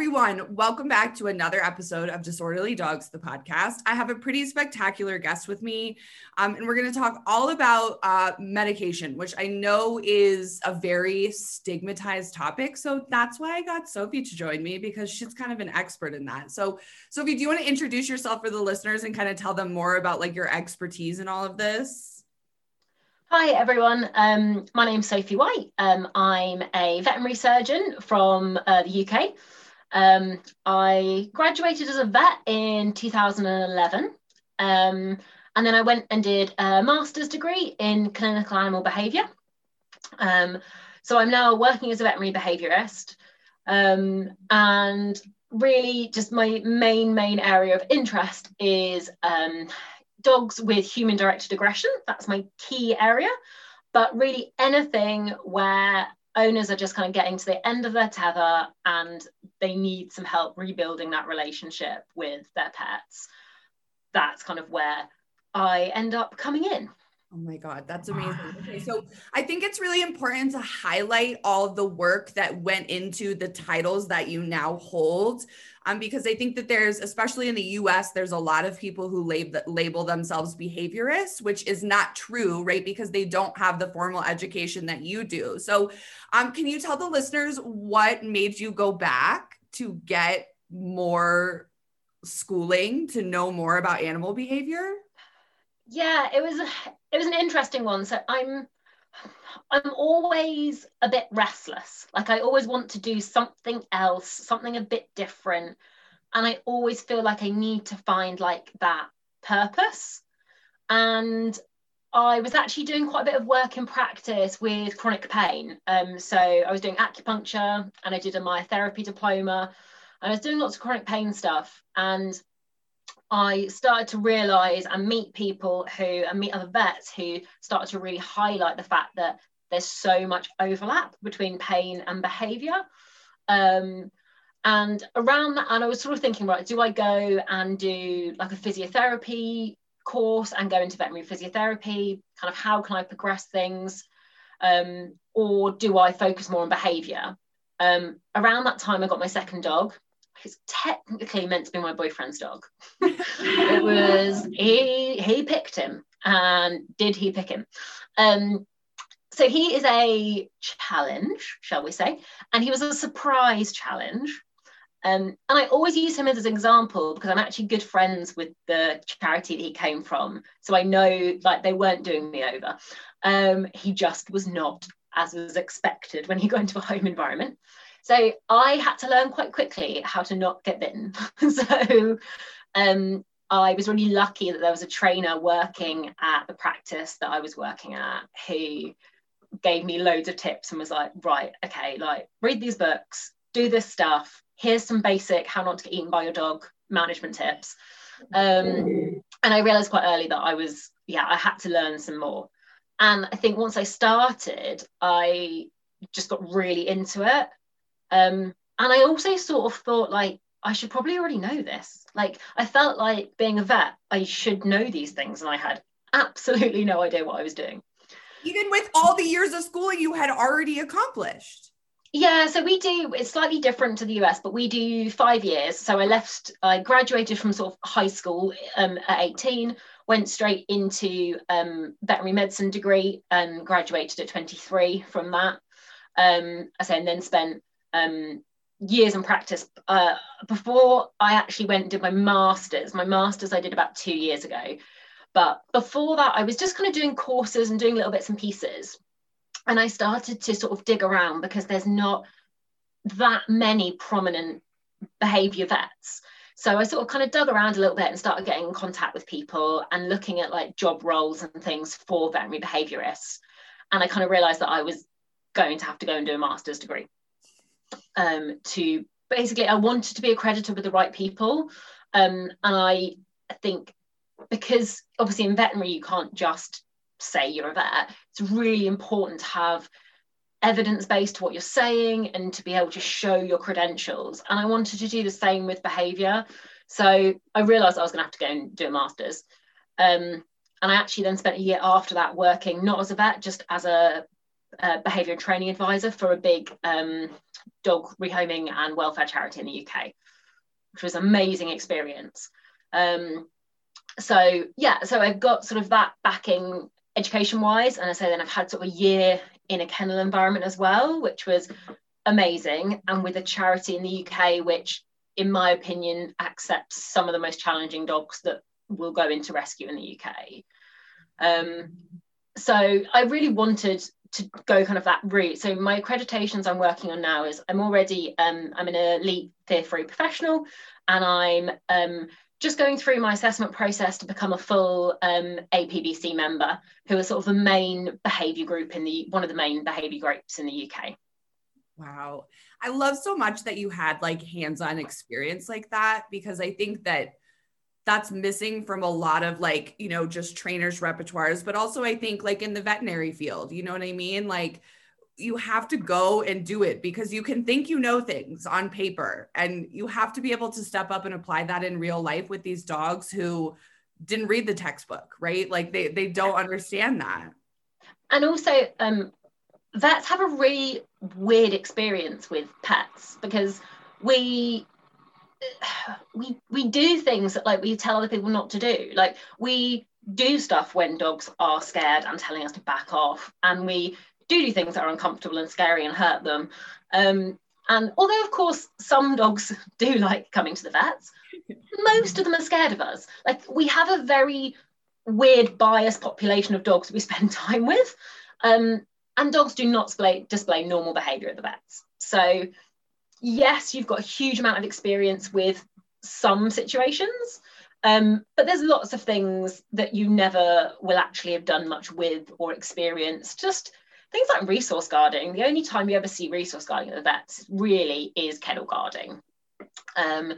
Everyone. Welcome back to another episode of Disorderly Dogs, the podcast. I have a pretty spectacular guest with me, um, and we're going to talk all about uh, medication, which I know is a very stigmatized topic. So that's why I got Sophie to join me because she's kind of an expert in that. So, Sophie, do you want to introduce yourself for the listeners and kind of tell them more about like your expertise in all of this? Hi everyone, um, my name's Sophie White. Um, I'm a veterinary surgeon from uh, the UK. Um, I graduated as a vet in 2011 um, and then I went and did a master's degree in clinical animal behaviour. Um, so I'm now working as a veterinary behaviourist um, and really just my main main area of interest is um, dogs with human directed aggression. That's my key area. But really, anything where owners are just kind of getting to the end of their tether and they need some help rebuilding that relationship with their pets, that's kind of where I end up coming in. Oh my God, that's amazing. Okay, so I think it's really important to highlight all the work that went into the titles that you now hold. Um, because I think that there's, especially in the US, there's a lot of people who lab- label themselves behaviorists, which is not true, right? Because they don't have the formal education that you do. So, um, can you tell the listeners what made you go back to get more schooling to know more about animal behavior? Yeah, it was it was an interesting one. So I'm I'm always a bit restless. Like I always want to do something else, something a bit different. And I always feel like I need to find like that purpose. And I was actually doing quite a bit of work in practice with chronic pain. Um, so I was doing acupuncture and I did a myotherapy diploma. And I was doing lots of chronic pain stuff. And I started to realize and meet people who and meet other vets who started to really highlight the fact that there's so much overlap between pain and behavior. Um, and around that, and I was sort of thinking, right, do I go and do like a physiotherapy course and go into veterinary physiotherapy? Kind of how can I progress things? Um, or do I focus more on behavior? Um, around that time, I got my second dog, He's technically meant to be my boyfriend's dog. it was he he picked him, and did he pick him? Um, so he is a challenge, shall we say, and he was a surprise challenge. Um, and I always use him as an example because I'm actually good friends with the charity that he came from. So I know like they weren't doing me over. Um, he just was not as was expected when he got into a home environment. So I had to learn quite quickly how to not get bitten. so um, I was really lucky that there was a trainer working at the practice that I was working at who gave me loads of tips and was like, right, okay, like read these books, do this stuff. Here's some basic how not to get eaten by your dog management tips. Um, and I realized quite early that I was, yeah, I had to learn some more. And I think once I started, I just got really into it. Um, and I also sort of thought like I should probably already know this. Like I felt like being a vet, I should know these things, and I had absolutely no idea what I was doing. Even with all the years of schooling you had already accomplished. Yeah, so we do, it's slightly different to the US, but we do five years. So I left, I graduated from sort of high school um, at 18, went straight into um, veterinary medicine degree and graduated at 23 from that. Um, I say, and then spent um, years in practice uh, before I actually went and did my masters. My masters I did about two years ago, but before that I was just kind of doing courses and doing little bits and pieces. And I started to sort of dig around because there's not that many prominent behavior vets. So I sort of kind of dug around a little bit and started getting in contact with people and looking at like job roles and things for veterinary behaviorists. And I kind of realized that I was going to have to go and do a master's degree um, to basically I wanted to be accredited with the right people. Um, and I think because obviously in veterinary you can't just say you're a vet, it's really important to have evidence based to what you're saying and to be able to show your credentials. And I wanted to do the same with behavior. So I realized I was going to have to go and do a master's. Um, and I actually then spent a year after that working not as a vet, just as a, a behavior and training advisor for a big um, dog rehoming and welfare charity in the UK, which was an amazing experience. Um, so yeah, so I've got sort of that backing education wise, and I say then I've had sort of a year in a kennel environment as well, which was amazing, and with a charity in the UK, which in my opinion accepts some of the most challenging dogs that will go into rescue in the UK. Um, so I really wanted to go kind of that route. So my accreditations I'm working on now is I'm already um, I'm an elite tier three professional, and I'm um, just going through my assessment process to become a full um, APBC member, who are sort of the main behaviour group in the one of the main behaviour groups in the UK. Wow. I love so much that you had like hands-on experience like that because I think that that's missing from a lot of like, you know, just trainers repertoires, but also I think like in the veterinary field, you know what I mean? Like you have to go and do it because you can think you know things on paper and you have to be able to step up and apply that in real life with these dogs who didn't read the textbook, right? Like they they don't understand that. And also um vets have a really weird experience with pets because we we we do things that like we tell other people not to do. Like we do stuff when dogs are scared and telling us to back off and we do do things that are uncomfortable and scary and hurt them. Um, and although of course some dogs do like coming to the vets most of them are scared of us. Like we have a very weird biased population of dogs we spend time with um, and dogs do not display, display normal behavior at the vets. So, yes, you've got a huge amount of experience with some situations, um, but there's lots of things that you never will actually have done much with or experienced. Just things like resource guarding. The only time you ever see resource guarding at the vets really is kennel guarding. Um,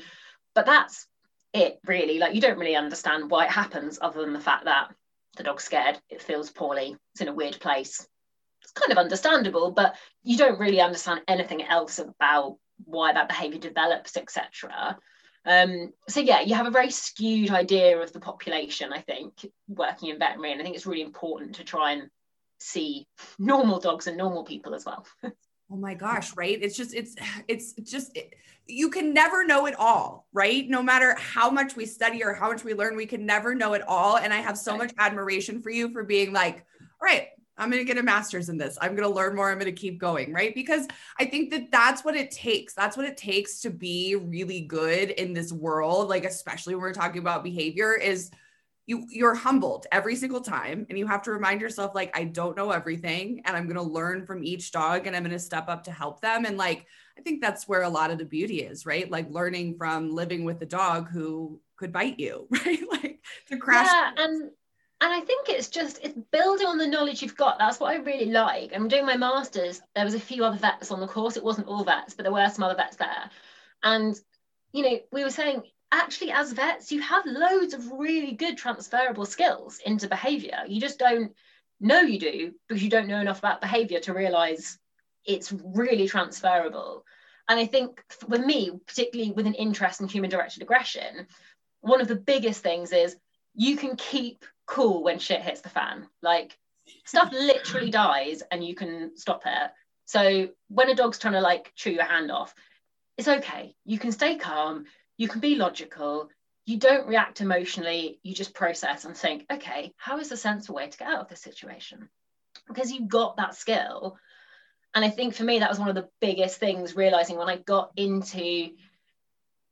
but that's it, really. Like, you don't really understand why it happens other than the fact that the dog's scared, it feels poorly, it's in a weird place, it's kind of understandable, but you don't really understand anything else about why that behavior develops, etc. Um, so yeah, you have a very skewed idea of the population, I think, working in veterinary, and I think it's really important to try and see normal dogs and normal people as well. oh my gosh, right? It's just it's it's just it, you can never know it all, right? No matter how much we study or how much we learn, we can never know it all. And I have so much admiration for you for being like, all right, I'm going to get a master's in this. I'm going to learn more. I'm going to keep going, right? Because I think that that's what it takes. That's what it takes to be really good in this world, like especially when we're talking about behavior is you you're humbled every single time and you have to remind yourself like I don't know everything and I'm going to learn from each dog and I'm going to step up to help them and like I think that's where a lot of the beauty is, right? Like learning from living with a dog who could bite you, right? like to crash Yeah, and I think it's just it's building on the knowledge you've got. That's what I really like. I'm doing my masters. There was a few other vets on the course. It wasn't all vets, but there were some other vets there. And you know, we were saying actually as vets, you have loads of really good transferable skills into behavior. You just don't know you do because you don't know enough about behavior to realize it's really transferable. And I think for me, particularly with an interest in human directed aggression, one of the biggest things is you can keep cool when shit hits the fan. Like stuff literally dies and you can stop it. So when a dog's trying to like chew your hand off, it's okay. You can stay calm, you can be logical, you don't react emotionally, you just process and think, okay, how is the sensible way to get out of this situation? Because you've got that skill. And I think for me, that was one of the biggest things, realizing when I got into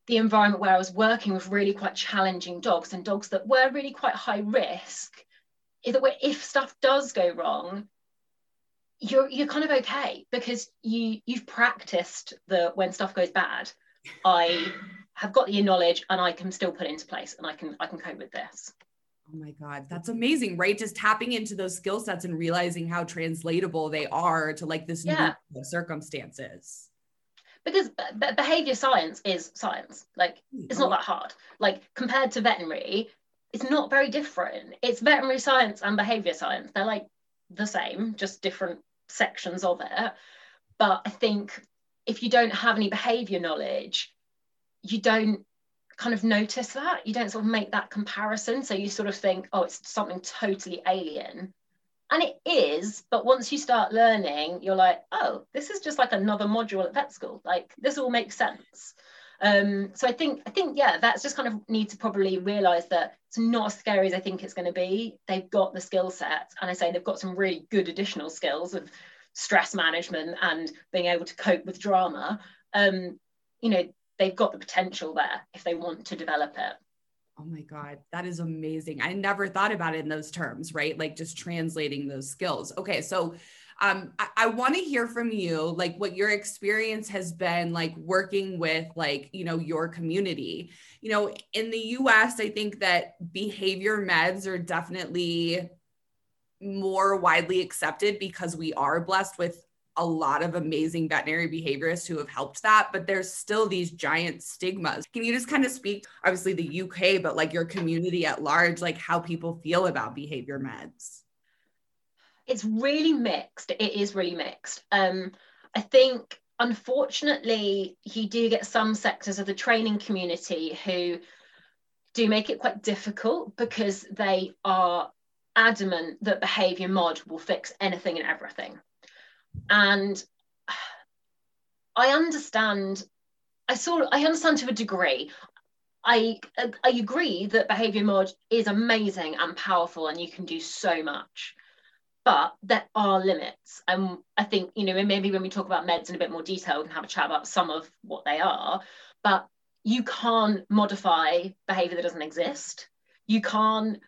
the environment where I was working with really quite challenging dogs and dogs that were really quite high risk, is that if stuff does go wrong, you're you're kind of okay because you you've practiced the when stuff goes bad, I have got the knowledge and I can still put it into place and I can I can cope with this. Oh my God, that's amazing, right? Just tapping into those skill sets and realizing how translatable they are to like this yeah. new circumstances because b- behavior science is science. Like it's not mm-hmm. that hard. Like compared to veterinary it's not very different. It's veterinary science and behavior science. They're like the same just different sections of it. But i think if you don't have any behavior knowledge you don't kind of notice that. You don't sort of make that comparison. So you sort of think oh it's something totally alien and it is but once you start learning you're like oh this is just like another module at vet school. Like this all makes sense. Um, so i think i think yeah that's just kind of need to probably realize that it's not as scary as i think it's going to be. They've got the skill set and i say they've got some really good additional skills of stress management and being able to cope with drama. Um, you know they've got the potential there if they want to develop it Oh my God, that is amazing. I never thought about it in those terms, right? Like just translating those skills. Okay, so um, I, I want to hear from you, like what your experience has been like working with, like, you know, your community. You know, in the US, I think that behavior meds are definitely more widely accepted because we are blessed with a lot of amazing veterinary behaviorists who have helped that, but there's still these giant stigmas. Can you just kind of speak, obviously, the UK, but like your community at large, like how people feel about behavior meds? It's really mixed. It is really mixed. Um, I think, unfortunately, you do get some sectors of the training community who do make it quite difficult because they are adamant that behavior mod will fix anything and everything and I understand. I of I understand to a degree. I I agree that behavior mod is amazing and powerful, and you can do so much. But there are limits, and I think you know maybe when we talk about meds in a bit more detail, we can have a chat about some of what they are. But you can't modify behavior that doesn't exist. You can't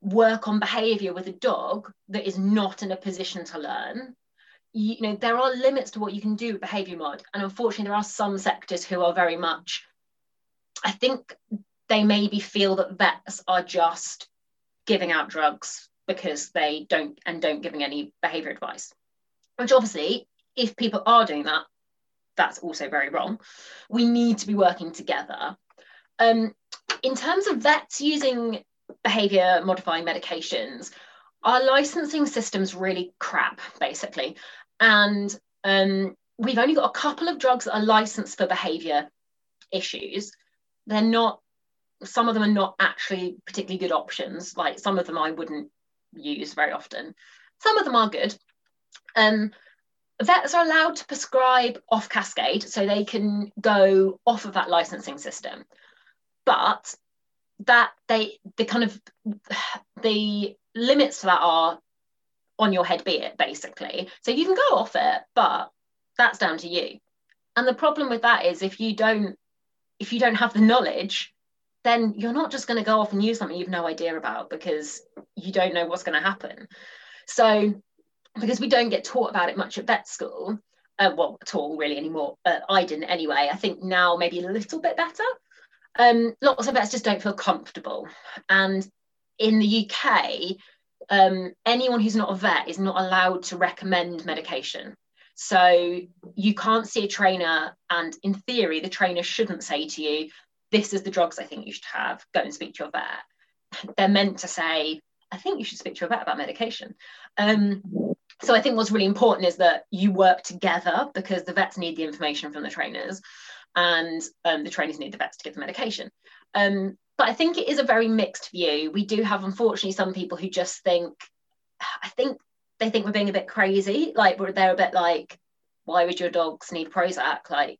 work on behavior with a dog that is not in a position to learn you know there are limits to what you can do with behavior mod. And unfortunately there are some sectors who are very much i think they maybe feel that vets are just giving out drugs because they don't and don't giving any behavior advice which obviously if people are doing that that's also very wrong. We need to be working together. Um, in terms of vets using behavior modifying medications our licensing system's really crap basically and um, we've only got a couple of drugs that are licensed for behavior issues. They're not, some of them are not actually particularly good options. Like some of them I wouldn't use very often. Some of them are good. Um, vets are allowed to prescribe off cascade, so they can go off of that licensing system. But that they the kind of the limits to that are on your head be it basically. So you can go off it but that's down to you. And the problem with that is if you don't if you don't have the knowledge then you're not just going to go off and use something you've no idea about because you don't know what's going to happen. So because we don't get taught about it much at vet school uh, well at all really anymore i didn't anyway i think now maybe a little bit better. Um, lots of vets just don't feel comfortable. And in the uk um, anyone who's not a vet is not allowed to recommend medication. So you can't see a trainer, and in theory, the trainer shouldn't say to you, This is the drugs I think you should have, go and speak to your vet. They're meant to say, I think you should speak to your vet about medication. Um, so I think what's really important is that you work together because the vets need the information from the trainers and um, the trainers need the vets to give the medication. Um, but I think it is a very mixed view. We do have, unfortunately, some people who just think, I think they think we're being a bit crazy. Like they're a bit like, why would your dogs need Prozac? Like,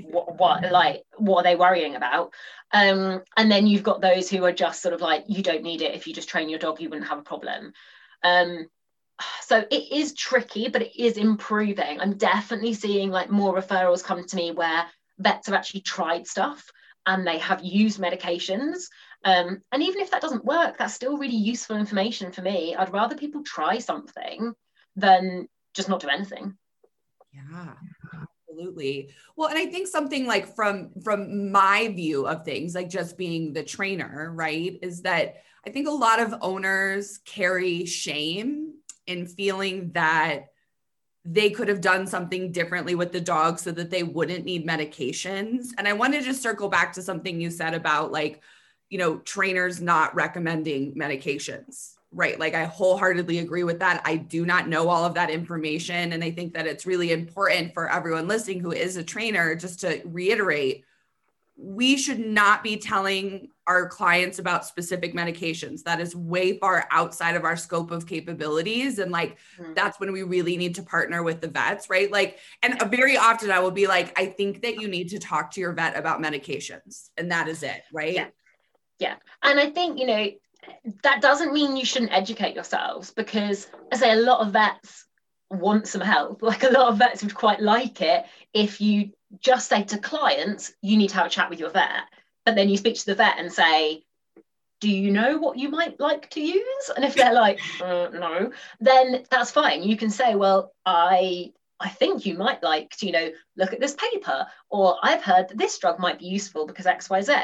what, what, like, what are they worrying about? Um, and then you've got those who are just sort of like, you don't need it. If you just train your dog, you wouldn't have a problem. Um, so it is tricky, but it is improving. I'm definitely seeing like more referrals come to me where vets have actually tried stuff and they have used medications. Um, and even if that doesn't work, that's still really useful information for me. I'd rather people try something than just not do anything. Yeah absolutely well and i think something like from from my view of things like just being the trainer right is that i think a lot of owners carry shame in feeling that they could have done something differently with the dog so that they wouldn't need medications. And I want to just circle back to something you said about like, you know, trainers not recommending medications, right? Like, I wholeheartedly agree with that. I do not know all of that information. And I think that it's really important for everyone listening who is a trainer just to reiterate we should not be telling our clients about specific medications. That is way far outside of our scope of capabilities. And like, mm-hmm. that's when we really need to partner with the vets, right? Like, and very often I will be like, I think that you need to talk to your vet about medications. And that is it, right? Yeah. Yeah. And I think, you know, that doesn't mean you shouldn't educate yourselves because I say a lot of vets want some help. Like a lot of vets would quite like it if you just say to clients, you need to have a chat with your vet. But then you speak to the vet and say, do you know what you might like to use? And if they're like, uh, no, then that's fine. You can say, well, I I think you might like to, you know, look at this paper, or I've heard that this drug might be useful because X, Y, Z.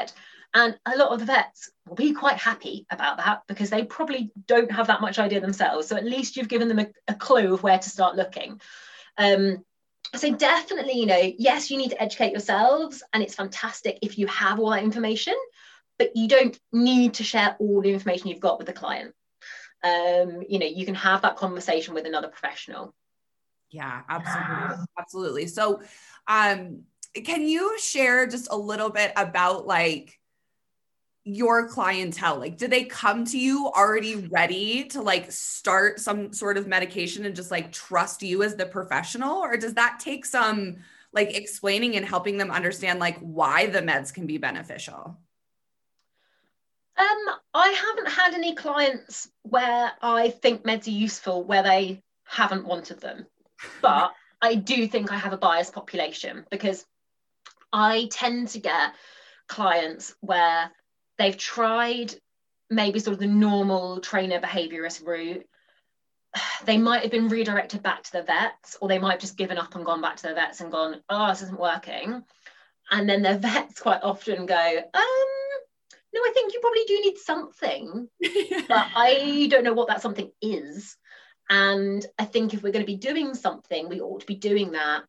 And a lot of the vets will be quite happy about that because they probably don't have that much idea themselves. So at least you've given them a, a clue of where to start looking. Um, so definitely, you know, yes, you need to educate yourselves, and it's fantastic if you have all that information, but you don't need to share all the information you've got with the client. Um, you know, you can have that conversation with another professional. Yeah, absolutely. Absolutely. So um can you share just a little bit about like your clientele? Like, do they come to you already ready to like start some sort of medication and just like trust you as the professional? Or does that take some like explaining and helping them understand like why the meds can be beneficial? Um, I haven't had any clients where I think meds are useful where they haven't wanted them. But I do think I have a biased population because I tend to get clients where they've tried maybe sort of the normal trainer behaviorist route. They might have been redirected back to the vets or they might have just given up and gone back to the vets and gone oh this isn't working. And then the vets quite often go um no i think you probably do need something. But i don't know what that something is. And i think if we're going to be doing something we ought to be doing that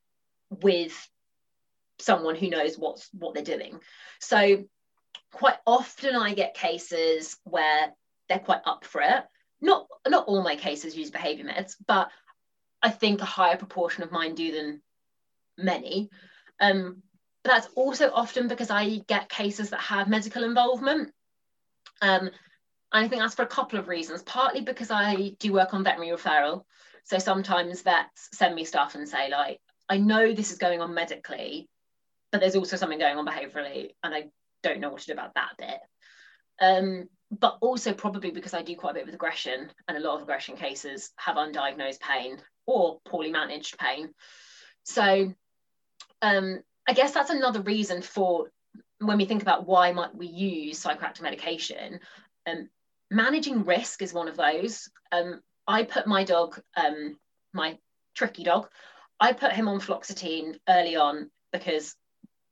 with someone who knows what's what they're doing. So quite often I get cases where they're quite up for it. Not not all my cases use behavior meds, but I think a higher proportion of mine do than many. Um, but that's also often because I get cases that have medical involvement. Um, and I think that's for a couple of reasons. Partly because I do work on veterinary referral. So sometimes vets send me stuff and say, like, I know this is going on medically, but there's also something going on behaviorally, and I don't know what to do about that bit. Um, but also probably because I do quite a bit with aggression, and a lot of aggression cases have undiagnosed pain or poorly managed pain. So um, I guess that's another reason for when we think about why might we use psychoactive medication. Um, managing risk is one of those. Um, I put my dog, um, my tricky dog, I put him on fluoxetine early on because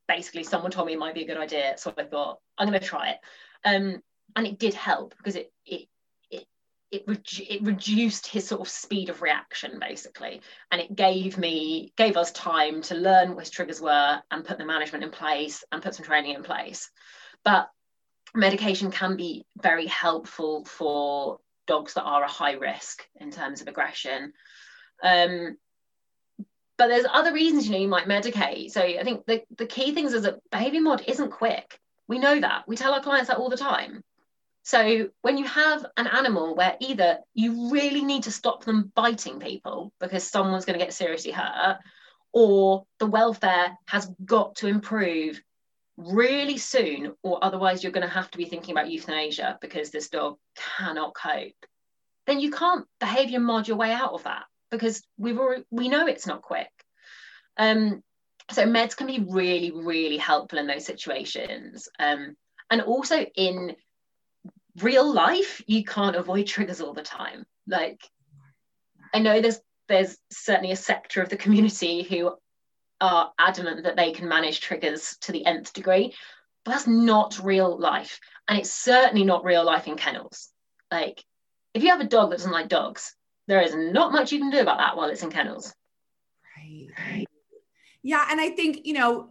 basically someone told me it might be a good idea so i thought i'm going to try it. Um, and it did help because it it it it, it reduced his sort of speed of reaction basically. And it gave me gave us time to learn what his triggers were and put the management in place and put some training in place. But medication can be very helpful for dogs that are a high risk in terms of aggression. Um, but there's other reasons you know you might medicate. So i think the, the key things is that behavior mod isn't quick. We know that. We tell our clients that all the time. So when you have an animal where either you really need to stop them biting people because someone's going to get seriously hurt or the welfare has got to improve really soon or otherwise you're going to have to be thinking about euthanasia because this dog cannot cope then you can't behavior mod your way out of that because we've already we know it's not quick. Um, so meds can be really, really helpful in those situations. Um, and also in real life, you can't avoid triggers all the time. Like I know there's there's certainly a sector of the community who are adamant that they can manage triggers to the nth degree, but that's not real life. And it's certainly not real life in kennels. Like if you have a dog that doesn't like dogs, there is not much you can do about that while it's in kennels. Right. Yeah. And I think, you know,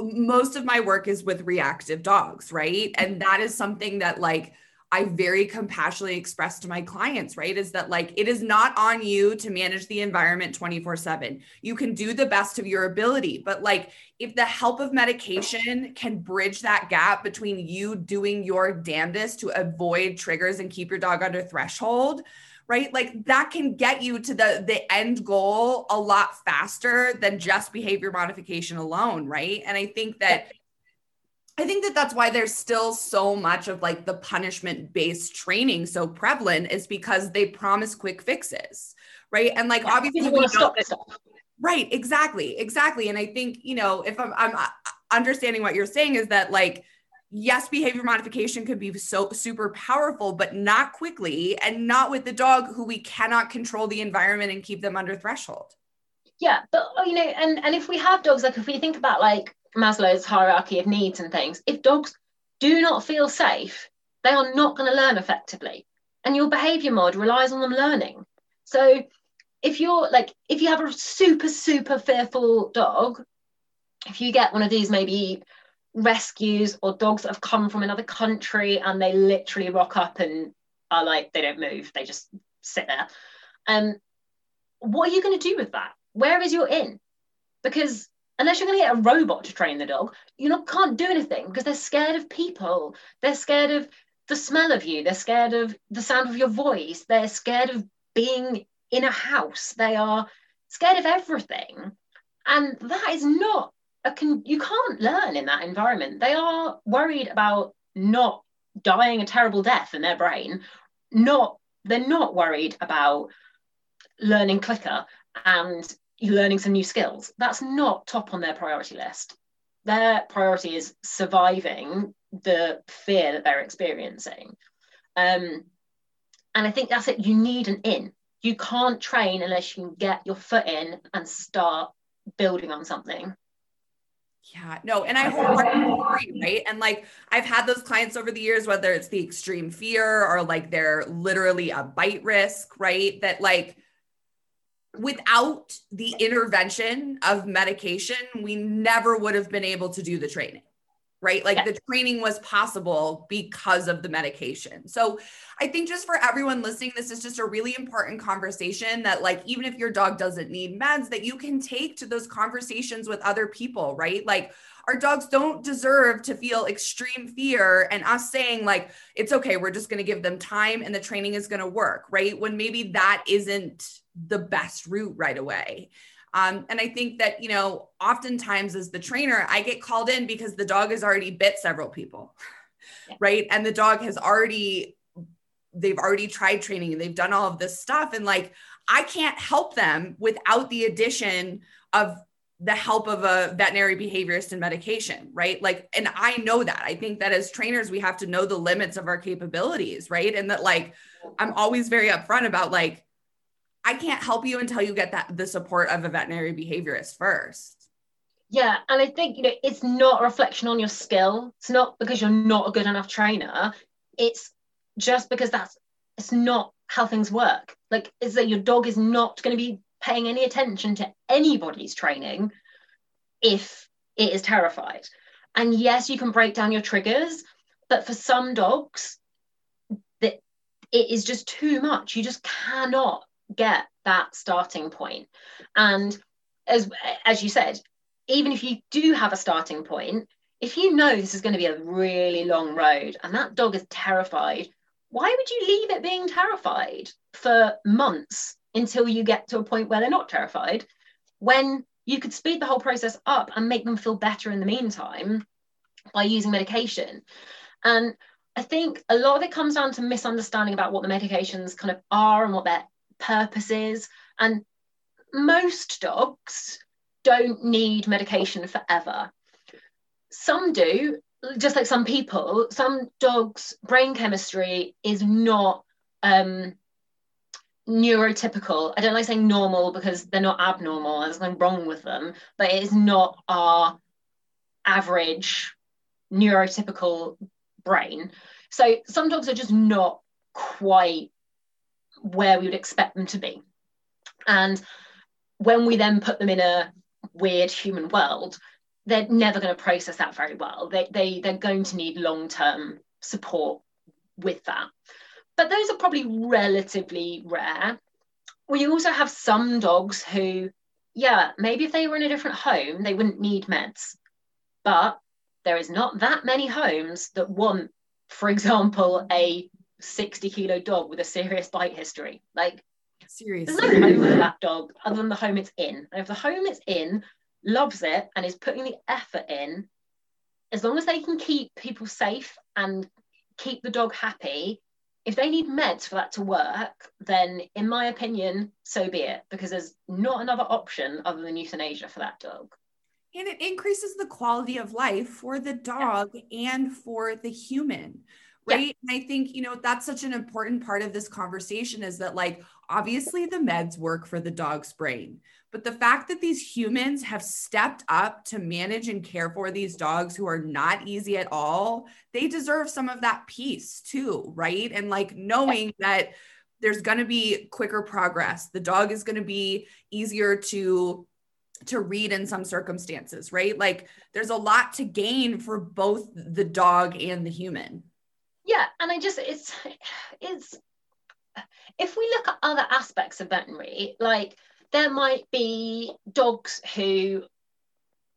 most of my work is with reactive dogs, right? And that is something that, like, I very compassionately express to my clients, right? Is that like it is not on you to manage the environment 24 7. You can do the best of your ability, but like if the help of medication can bridge that gap between you doing your damnedest to avoid triggers and keep your dog under threshold, right? Like that can get you to the the end goal a lot faster than just behavior modification alone, right? And I think that I think that that's why there's still so much of like the punishment based training so prevalent is because they promise quick fixes, right? And like obviously we stop this. Right, exactly, exactly. And I think you know if I'm, I'm uh, understanding what you're saying is that like yes, behavior modification could be so super powerful, but not quickly and not with the dog who we cannot control the environment and keep them under threshold. Yeah, but oh, you know, and and if we have dogs, like if we think about like Maslow's hierarchy of needs and things, if dogs do not feel safe, they are not going to learn effectively. And your behavior mod relies on them learning. So if you're like, if you have a super, super fearful dog, if you get one of these maybe rescues or dogs that have come from another country and they literally rock up and are like, they don't move, they just sit there. Um, what are you going to do with that? Where is your in? Because unless you're going to get a robot to train the dog, you can't do anything because they're scared of people. They're scared of the smell of you. They're scared of the sound of your voice. They're scared of being in a house. They are scared of everything. And that is not you can't learn in that environment. They are worried about not dying a terrible death in their brain. Not they're not worried about learning clicker and learning some new skills. That's not top on their priority list. Their priority is surviving the fear that they're experiencing. Um, and I think that's it. You need an in. You can't train unless you can get your foot in and start building on something. Yeah, no, and I wholeheartedly agree, right? And like I've had those clients over the years, whether it's the extreme fear or like they're literally a bite risk, right? That like without the intervention of medication, we never would have been able to do the training, right? Like the training was possible because of the medication. So I think just for everyone listening, this is just a really important conversation that, like, even if your dog doesn't need meds, that you can take to those conversations with other people, right? Like, our dogs don't deserve to feel extreme fear and us saying like it's okay we're just going to give them time and the training is going to work right when maybe that isn't the best route right away um, and I think that, you know, oftentimes as the trainer, I get called in because the dog has already bit several people, yeah. right? And the dog has already, they've already tried training and they've done all of this stuff. And like, I can't help them without the addition of the help of a veterinary behaviorist and medication, right? Like, and I know that. I think that as trainers, we have to know the limits of our capabilities, right? And that, like, I'm always very upfront about, like, I can't help you until you get that the support of a veterinary behaviorist first. Yeah, and I think you know it's not a reflection on your skill. It's not because you're not a good enough trainer. It's just because that's it's not how things work. Like, is that your dog is not going to be paying any attention to anybody's training if it is terrified. And yes, you can break down your triggers, but for some dogs, that it is just too much. You just cannot get that starting point. And as as you said, even if you do have a starting point, if you know this is going to be a really long road and that dog is terrified, why would you leave it being terrified for months until you get to a point where they're not terrified when you could speed the whole process up and make them feel better in the meantime by using medication and i think a lot of it comes down to misunderstanding about what the medications kind of are and what their purpose is and most dogs don't need medication forever some do just like some people some dogs brain chemistry is not um, neurotypical. I don't like saying normal because they're not abnormal. There's nothing wrong with them, but it is not our average neurotypical brain. So some dogs are just not quite where we would expect them to be. And when we then put them in a weird human world, they're never going to process that very well. They, they, they're going to need long term support with that. But those are probably relatively rare. We also have some dogs who, yeah, maybe if they were in a different home, they wouldn't need meds. But there is not that many homes that want, for example, a 60 kilo dog with a serious bite history. Like, seriously, there's no home for that dog other than the home it's in. And if the home it's in loves it and is putting the effort in, as long as they can keep people safe and keep the dog happy, if they need meds for that to work, then in my opinion, so be it, because there's not another option other than euthanasia for that dog. And it increases the quality of life for the dog yeah. and for the human right? Yeah. and i think you know that's such an important part of this conversation is that like obviously the meds work for the dog's brain but the fact that these humans have stepped up to manage and care for these dogs who are not easy at all they deserve some of that peace too right? And like knowing that there's going to be quicker progress the dog is going to be easier to to read in some circumstances right? Like there's a lot to gain for both the dog and the human yeah and i just it's it's if we look at other aspects of veterinary like there might be dogs who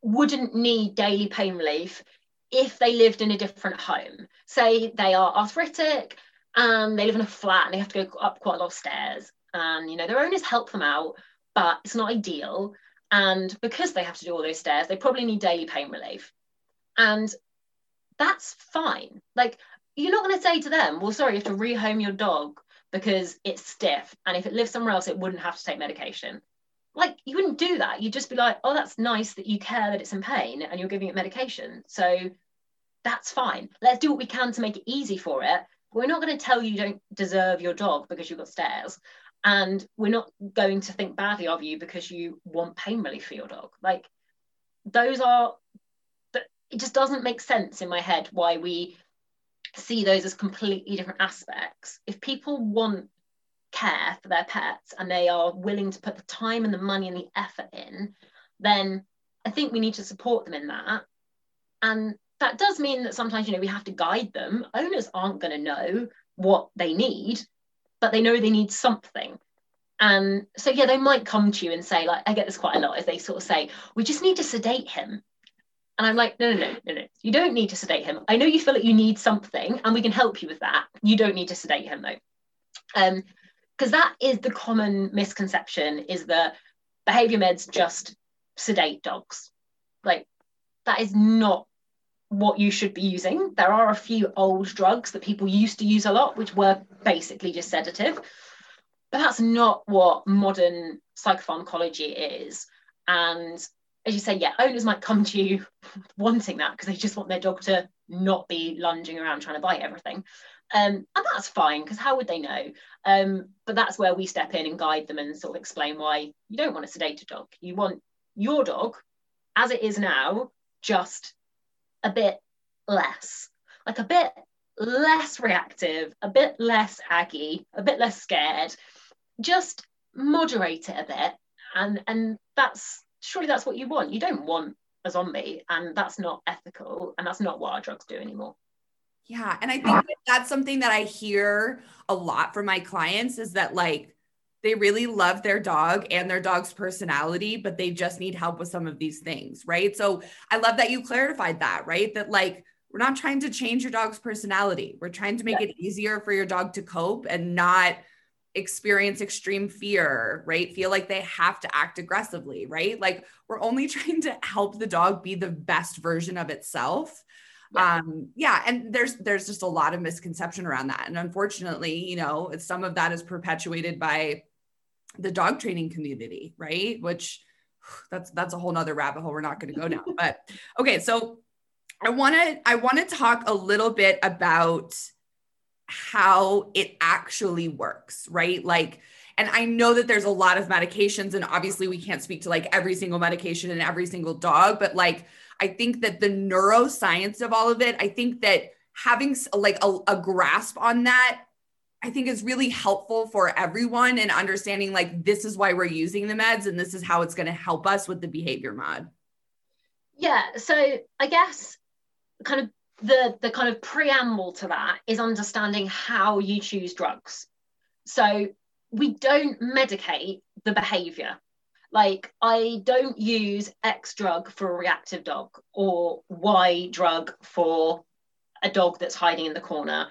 wouldn't need daily pain relief if they lived in a different home. Say they are arthritic and they live in a flat and they have to go up quite a lot of stairs and you know their owners help them out but it's not ideal. And because they have to do all those stairs they probably need daily pain relief. And that's fine. Like you're not going to say to them, well, sorry, you have to rehome your dog because it's stiff. And if it lives somewhere else, it wouldn't have to take medication. Like, you wouldn't do that. You'd just be like, oh, that's nice that you care that it's in pain and you're giving it medication. So that's fine. Let's do what we can to make it easy for it. We're not going to tell you you don't deserve your dog because you've got stairs. And we're not going to think badly of you because you want pain relief for your dog. Like, those are, it just doesn't make sense in my head why we see those as completely different aspects. If people want care for their pets and they are willing to put the time and the money and the effort in, then I think we need to support them in that. And that does mean that sometimes, you know, we have to guide them. Owners aren't going to know what they need, but they know they need something. And so, yeah, they might come to you and say, like, I get this quite a lot, as they sort of say, we just need to sedate him. And I'm like, no, no, no, no, no. You don't need to sedate him. I know you feel like you need something, and we can help you with that. You don't need to sedate him though. Um, because that is the common misconception is that behavior meds just sedate dogs. Like that is not what you should be using. There are a few old drugs that people used to use a lot, which were basically just sedative. But that's not what modern psychopharmacology is. And as you say, yeah, owners might come to you wanting that because they just want their dog to not be lunging around trying to bite everything. Um, and that's fine because how would they know? Um, but that's where we step in and guide them and sort of explain why you don't want a dog. You want your dog, as it is now, just a bit less, like a bit less reactive, a bit less aggy, a bit less scared. Just moderate it a bit, and and that's surely that's what you want. You don't want a zombie, and that's not ethical, and that's not what our drugs do anymore. Yeah, and I think that that's something that I hear a lot from my clients is that like they really love their dog and their dog's personality, but they just need help with some of these things, right? So I love that you clarified that, right? That like we're not trying to change your dog's personality. We're trying to make yeah. it easier for your dog to cope and not experience extreme fear, right? Feel like they have to act aggressively, right? Like we're only trying to help the dog be the best version of itself. Yeah. Um yeah, and there's there's just a lot of misconception around that. And unfortunately, you know, some of that is perpetuated by the dog training community, right? Which that's that's a whole nother rabbit hole we're not going to go down. But okay, so I want to I want to talk a little bit about how it actually works, right? Like, and I know that there's a lot of medications, and obviously we can't speak to like every single medication and every single dog, but like, I think that the neuroscience of all of it, I think that having like a, a grasp on that I think is really helpful for everyone in understanding like this is why we're using the meds and this is how it's going to help us with the behavior mod. Yeah, so I guess kind of the the kind of preamble to that is understanding how you choose drugs. So we don't medicate the behavior. Like I don't use X drug for a reactive dog or Y drug for a dog that's hiding in the corner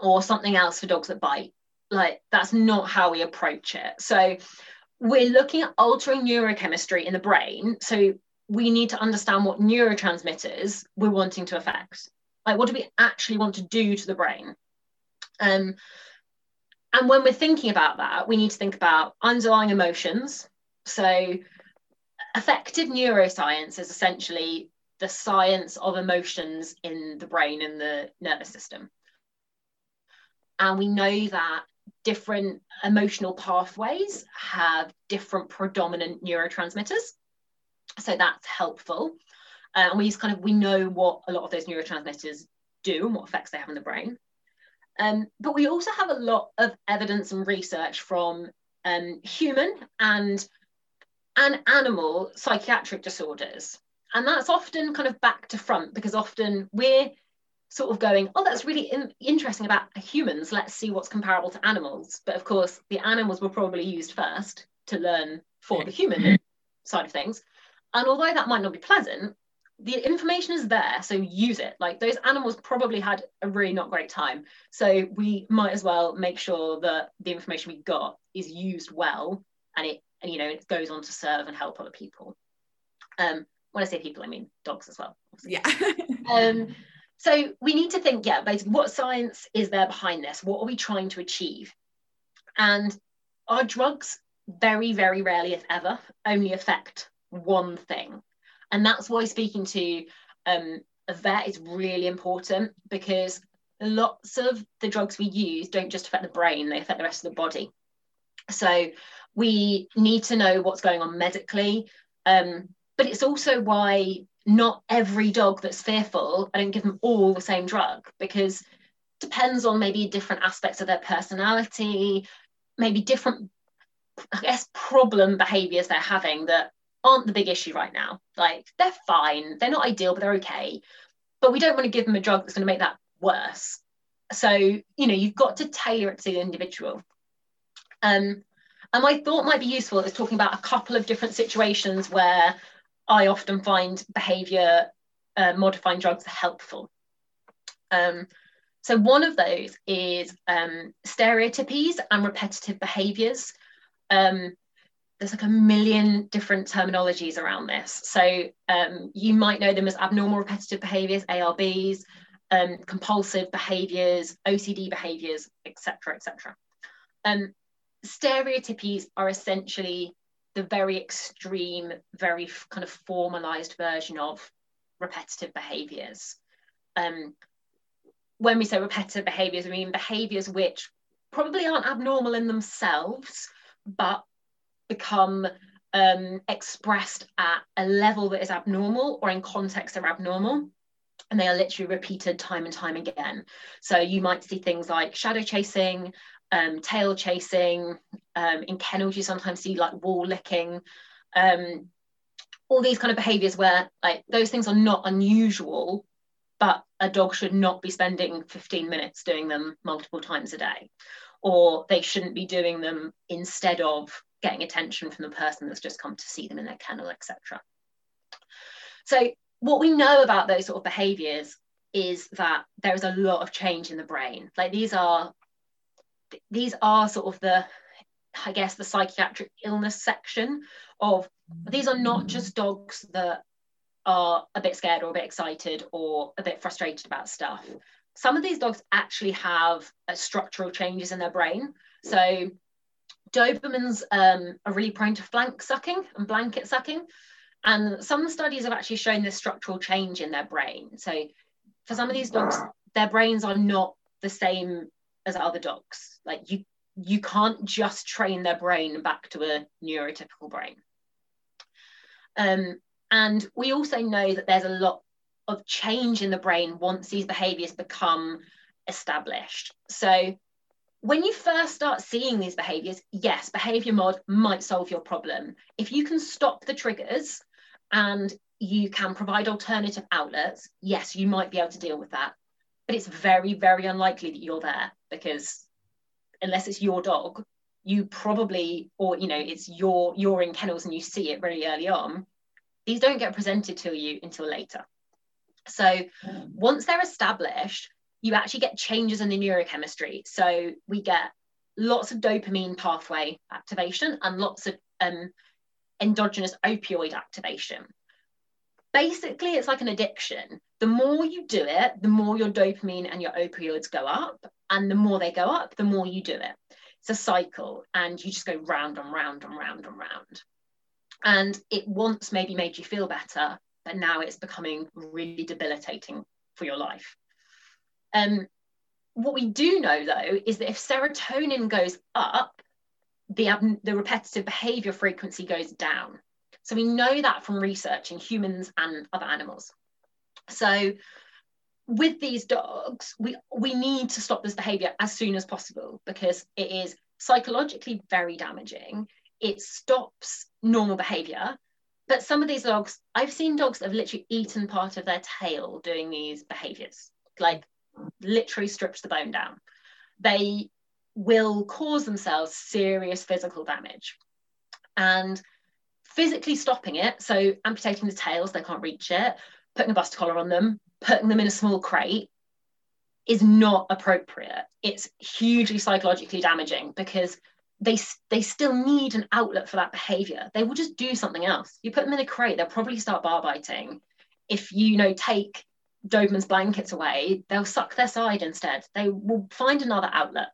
or something else for dogs that bite. Like that's not how we approach it. So we're looking at altering neurochemistry in the brain. So we need to understand what neurotransmitters we're wanting to affect. Like what do we actually want to do to the brain? Um, and when we're thinking about that, we need to think about underlying emotions. So affective neuroscience is essentially the science of emotions in the brain and the nervous system. And we know that different emotional pathways have different predominant neurotransmitters. So that's helpful. Uh, and we kind of we know what a lot of those neurotransmitters do and what effects they have in the brain. Um, but we also have a lot of evidence and research from um, human and and animal psychiatric disorders. And that's often kind of back to front because often we're sort of going, oh, that's really in- interesting about humans. Let's see what's comparable to animals. But of course, the animals were probably used first to learn for the human side of things. And although that might not be pleasant, the information is there, so use it. Like those animals probably had a really not great time. So we might as well make sure that the information we got is used well and it, and, you know, it goes on to serve and help other people. Um, when I say people, I mean dogs as well. Yeah. um, so we need to think, yeah, basically, what science is there behind this? What are we trying to achieve? And our drugs very, very rarely, if ever, only affect one thing. And that's why speaking to um, a vet is really important because lots of the drugs we use don't just affect the brain, they affect the rest of the body. So we need to know what's going on medically. Um, but it's also why not every dog that's fearful, I don't give them all the same drug because it depends on maybe different aspects of their personality, maybe different, I guess, problem behaviors they're having that aren't the big issue right now. Like they're fine, they're not ideal, but they're okay. But we don't want to give them a drug that's going to make that worse. So, you know, you've got to tailor it to the individual. Um, and my thought might be useful is talking about a couple of different situations where I often find behavior uh, modifying drugs helpful. Um, so one of those is um, stereotypies and repetitive behaviors. Um, there's like a million different terminologies around this. So um, you might know them as abnormal repetitive behaviors, ARBs, um, compulsive behaviors, OCD behaviors, etc., etc. Um, stereotypies are essentially the very extreme, very kind of formalized version of repetitive behaviors. Um, when we say repetitive behaviors, I mean behaviors which probably aren't abnormal in themselves, but become um, expressed at a level that is abnormal or in context are abnormal. And they are literally repeated time and time again. So you might see things like shadow chasing, um, tail chasing. Um, in kennels, you sometimes see like wall licking. Um, all these kind of behaviors where like those things are not unusual, but a dog should not be spending 15 minutes doing them multiple times a day, or they shouldn't be doing them instead of getting attention from the person that's just come to see them in their kennel, etc. So what we know about those sort of behaviors is that there is a lot of change in the brain. Like these are these are sort of the I guess the psychiatric illness section of these are not just dogs that are a bit scared or a bit excited or a bit frustrated about stuff. Some of these dogs actually have uh, structural changes in their brain. So Dobermans um, are really prone to flank sucking and blanket sucking. And some studies have actually shown this structural change in their brain. So for some of these dogs, their brains are not the same as other dogs. Like you, you can't just train their brain back to a neurotypical brain. Um, and we also know that there's a lot of change in the brain once these behaviors become established. So when you first start seeing these behaviors, yes, behavior mod might solve your problem. If you can stop the triggers and you can provide alternative outlets, yes, you might be able to deal with that. But it's very, very unlikely that you're there because unless it's your dog, you probably, or you know, it's your you're in kennels and you see it very early on. These don't get presented to you until later. So once they're established, you actually get changes in the neurochemistry. So we get lots of dopamine pathway activation and lots of um, endogenous opioid activation. Basically, it's like an addiction. The more you do it, the more your dopamine and your opioids go up. And the more they go up, the more you do it. It's a cycle, and you just go round and round and round and round. And it once maybe made you feel better, but now it's becoming really debilitating for your life. Um, what we do know though is that if serotonin goes up, the, the repetitive behavior frequency goes down. So we know that from research in humans and other animals. So with these dogs, we, we need to stop this behavior as soon as possible because it is psychologically very damaging. It stops normal behavior. But some of these dogs, I've seen dogs that have literally eaten part of their tail doing these behaviors. Like literally strips the bone down. They will cause themselves serious physical damage. And physically stopping it, so amputating the tails, they can't reach it, putting a buster collar on them, putting them in a small crate, is not appropriate. It's hugely psychologically damaging because they they still need an outlet for that behavior. They will just do something else. You put them in a crate, they'll probably start bar biting. If you, you know take Doberman's blankets away, they'll suck their side instead. They will find another outlet.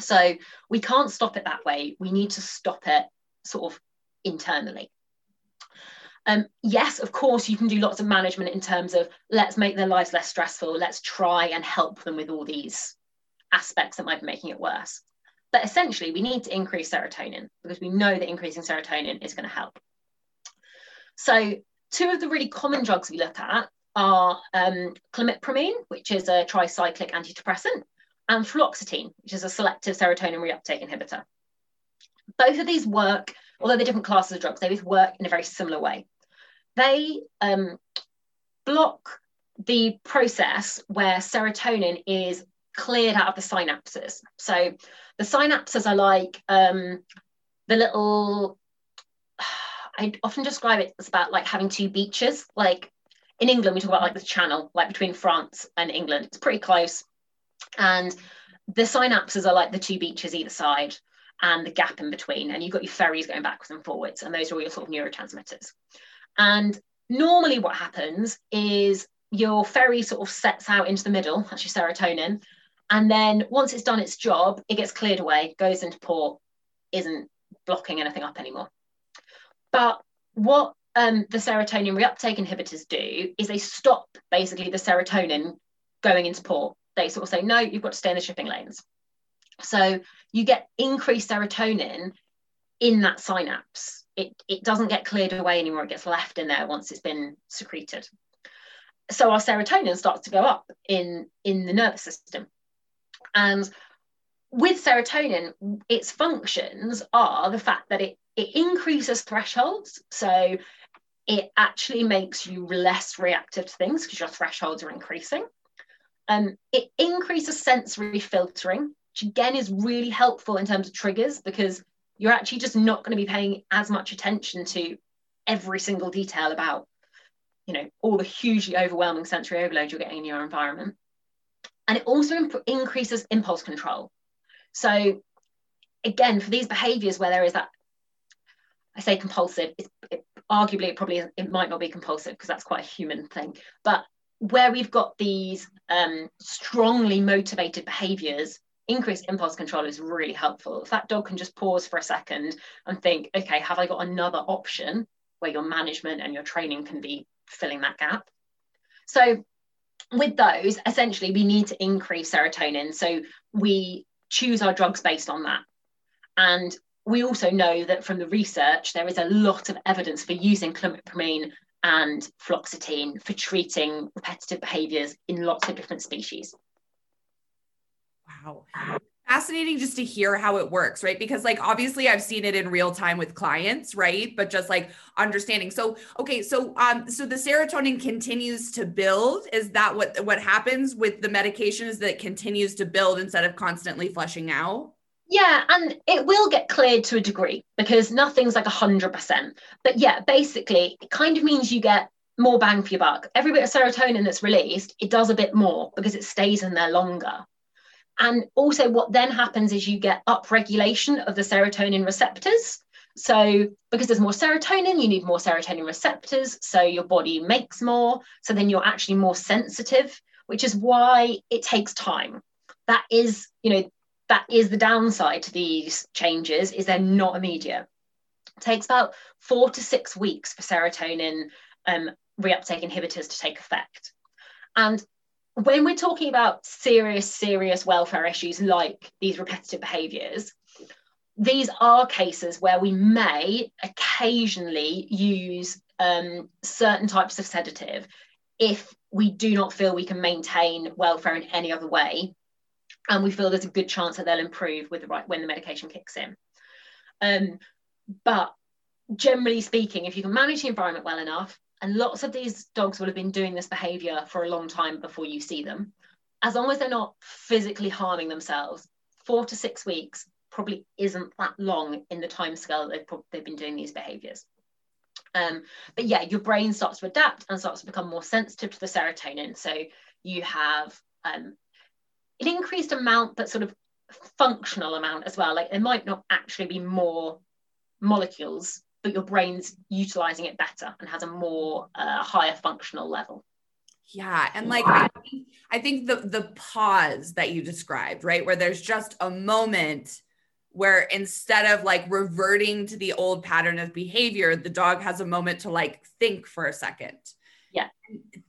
So we can't stop it that way. We need to stop it sort of internally. Um, yes, of course, you can do lots of management in terms of let's make their lives less stressful. Let's try and help them with all these aspects that might be making it worse. But essentially, we need to increase serotonin because we know that increasing serotonin is going to help. So, two of the really common drugs we look at are um, clomipramine, which is a tricyclic antidepressant, and fluoxetine, which is a selective serotonin reuptake inhibitor. Both of these work, although they're different classes of drugs, they both work in a very similar way. They um, block the process where serotonin is cleared out of the synapses. So the synapses are like um, the little, I often describe it as about like having two beaches, like in England, we talk about like the channel, like between France and England. It's pretty close. And the synapses are like the two beaches either side and the gap in between. And you've got your ferries going backwards and forwards. And those are all your sort of neurotransmitters. And normally what happens is your ferry sort of sets out into the middle, that's your serotonin. And then once it's done its job, it gets cleared away, goes into port, isn't blocking anything up anymore. But what um, the serotonin reuptake inhibitors do is they stop basically the serotonin going into port. They sort of say, no, you've got to stay in the shipping lanes. So you get increased serotonin in that synapse. It, it doesn't get cleared away anymore, it gets left in there once it's been secreted. So our serotonin starts to go up in, in the nervous system. And with serotonin, its functions are the fact that it, it increases thresholds. So it actually makes you less reactive to things because your thresholds are increasing. Um, it increases sensory filtering, which again is really helpful in terms of triggers because you're actually just not going to be paying as much attention to every single detail about, you know, all the hugely overwhelming sensory overload you're getting in your environment. And it also imp- increases impulse control. So, again, for these behaviors where there is that, I say compulsive, it, arguably it probably it might not be compulsive because that's quite a human thing but where we've got these um, strongly motivated behaviors increased impulse control is really helpful. If that dog can just pause for a second and think okay have i got another option where your management and your training can be filling that gap? So with those essentially we need to increase serotonin. So we choose our drugs based on that. And we also know that from the research, there is a lot of evidence for using clomipramine and fluoxetine for treating repetitive behaviours in lots of different species. Wow fascinating just to hear how it works, right? Because like obviously I've seen it in real time with clients, right? But just like understanding. So okay, so um so the serotonin continues to build. Is that what what happens with the medication is that it continues to build instead of constantly flushing out? Yeah, and it will get cleared to a degree because nothing's like 100%. But yeah, basically, it kind of means you get more bang for your buck. Every bit of serotonin that's released, it does a bit more because it stays in there longer. And also, what then happens is you get upregulation of the serotonin receptors. So, because there's more serotonin, you need more serotonin receptors. So, your body makes more. So, then you're actually more sensitive, which is why it takes time. That is, you know, that is the downside to these changes is they're not immediate. It takes about four to six weeks for serotonin um, reuptake inhibitors to take effect. And when we're talking about serious, serious welfare issues like these repetitive behaviours, these are cases where we may occasionally use um, certain types of sedative if we do not feel we can maintain welfare in any other way and we feel there's a good chance that they'll improve with the right when the medication kicks in um, but generally speaking if you can manage the environment well enough and lots of these dogs will have been doing this behavior for a long time before you see them. As long as they're not physically harming themselves, four to six weeks probably isn't that long in the time scale they've, they've been doing these behaviors. Um, but yeah, your brain starts to adapt and starts to become more sensitive to the serotonin. So you have um, an increased amount, but sort of functional amount as well. Like there might not actually be more molecules but your brain's utilizing it better and has a more uh, higher functional level. Yeah and like I think, I think the the pause that you described right where there's just a moment where instead of like reverting to the old pattern of behavior the dog has a moment to like think for a second yeah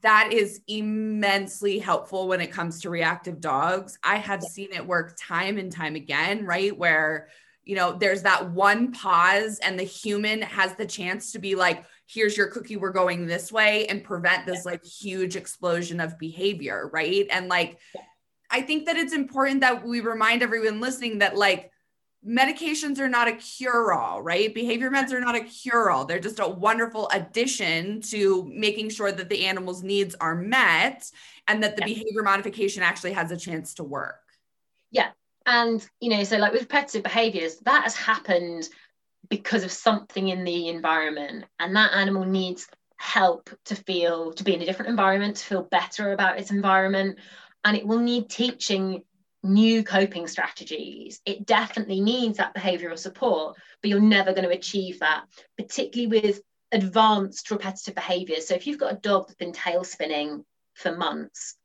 that is immensely helpful when it comes to reactive dogs i have yeah. seen it work time and time again right where you know, there's that one pause and the human has the chance to be like, here's your cookie, we're going this way and prevent this like huge explosion of behavior. Right. And like, I think that it's important that we remind everyone listening that like medications are not a cure all, right? Behavior meds are not a cure all. They're just a wonderful addition to making sure that the animal's needs are met and that the yeah. behavior modification actually has a chance to work. Yeah, and, you know, so like with repetitive behaviors, that has happened because of something in the environment. And that animal needs help to feel, to be in a different environment, to feel better about its environment. And it will need teaching new coping strategies. It definitely needs that behavioral support, but you're never going to achieve that, particularly with advanced repetitive behaviors. So if you've got a dog that's been tail spinning for months,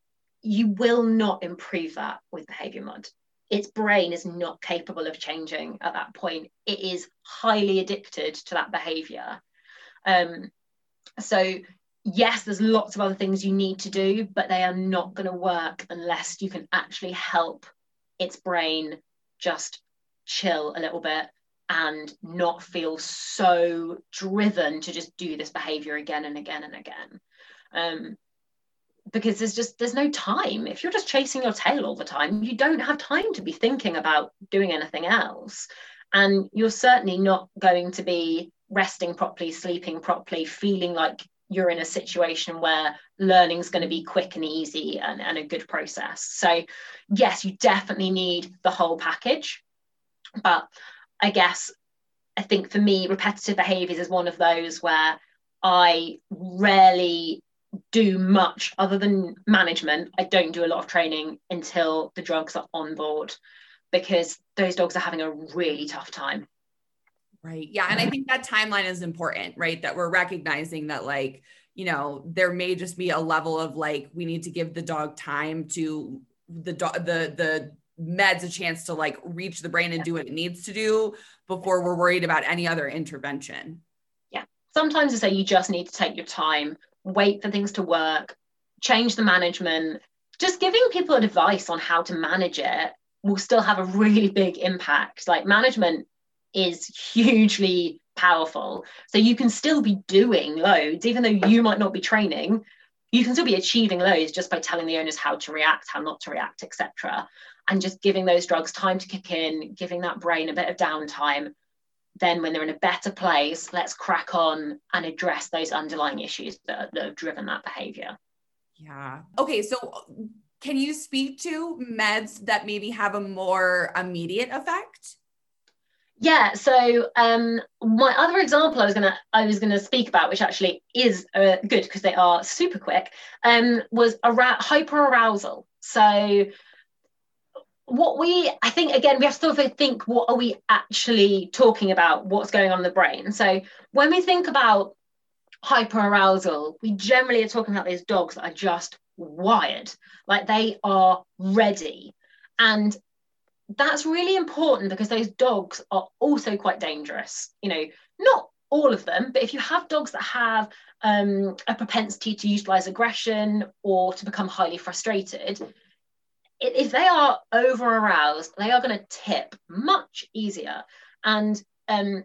you will not improve that with behavior mod its brain is not capable of changing at that point. It is highly addicted to that behavior. Um, so, yes, there's lots of other things you need to do, but they are not going to work unless you can actually help its brain just chill a little bit and not feel so driven to just do this behavior again and again and again. Um, because there's just there's no time if you're just chasing your tail all the time you don't have time to be thinking about doing anything else and you're certainly not going to be resting properly sleeping properly feeling like you're in a situation where learning is going to be quick and easy and, and a good process so yes you definitely need the whole package but i guess i think for me repetitive behaviors is one of those where i rarely do much other than management. I don't do a lot of training until the drugs are on board because those dogs are having a really tough time. Right. Yeah. And I think that timeline is important, right? That we're recognizing that, like, you know, there may just be a level of like, we need to give the dog time to the dog, the, the, meds a chance to like reach the brain and do what it needs to do before we're worried about any other intervention. Yeah. Sometimes I say you just need to take your time wait for things to work, change the management. Just giving people advice on how to manage it will still have a really big impact. Like management is hugely powerful. So you can still be doing loads, even though you might not be training, you can still be achieving loads just by telling the owners how to react, how not to react, etc. and just giving those drugs time to kick in, giving that brain a bit of downtime. Then, when they're in a better place, let's crack on and address those underlying issues that, that have driven that behavior. Yeah. Okay. So, can you speak to meds that maybe have a more immediate effect? Yeah, so um, my other example I was gonna I was gonna speak about, which actually is uh, good because they are super quick, um, was around hyperarousal. So what we I think again we have to sort of think what are we actually talking about? What's going on in the brain? So when we think about hyperarousal, we generally are talking about these dogs that are just wired, like they are ready. And that's really important because those dogs are also quite dangerous. You know, not all of them, but if you have dogs that have um, a propensity to utilize aggression or to become highly frustrated, if they are over aroused, they are going to tip much easier. And um,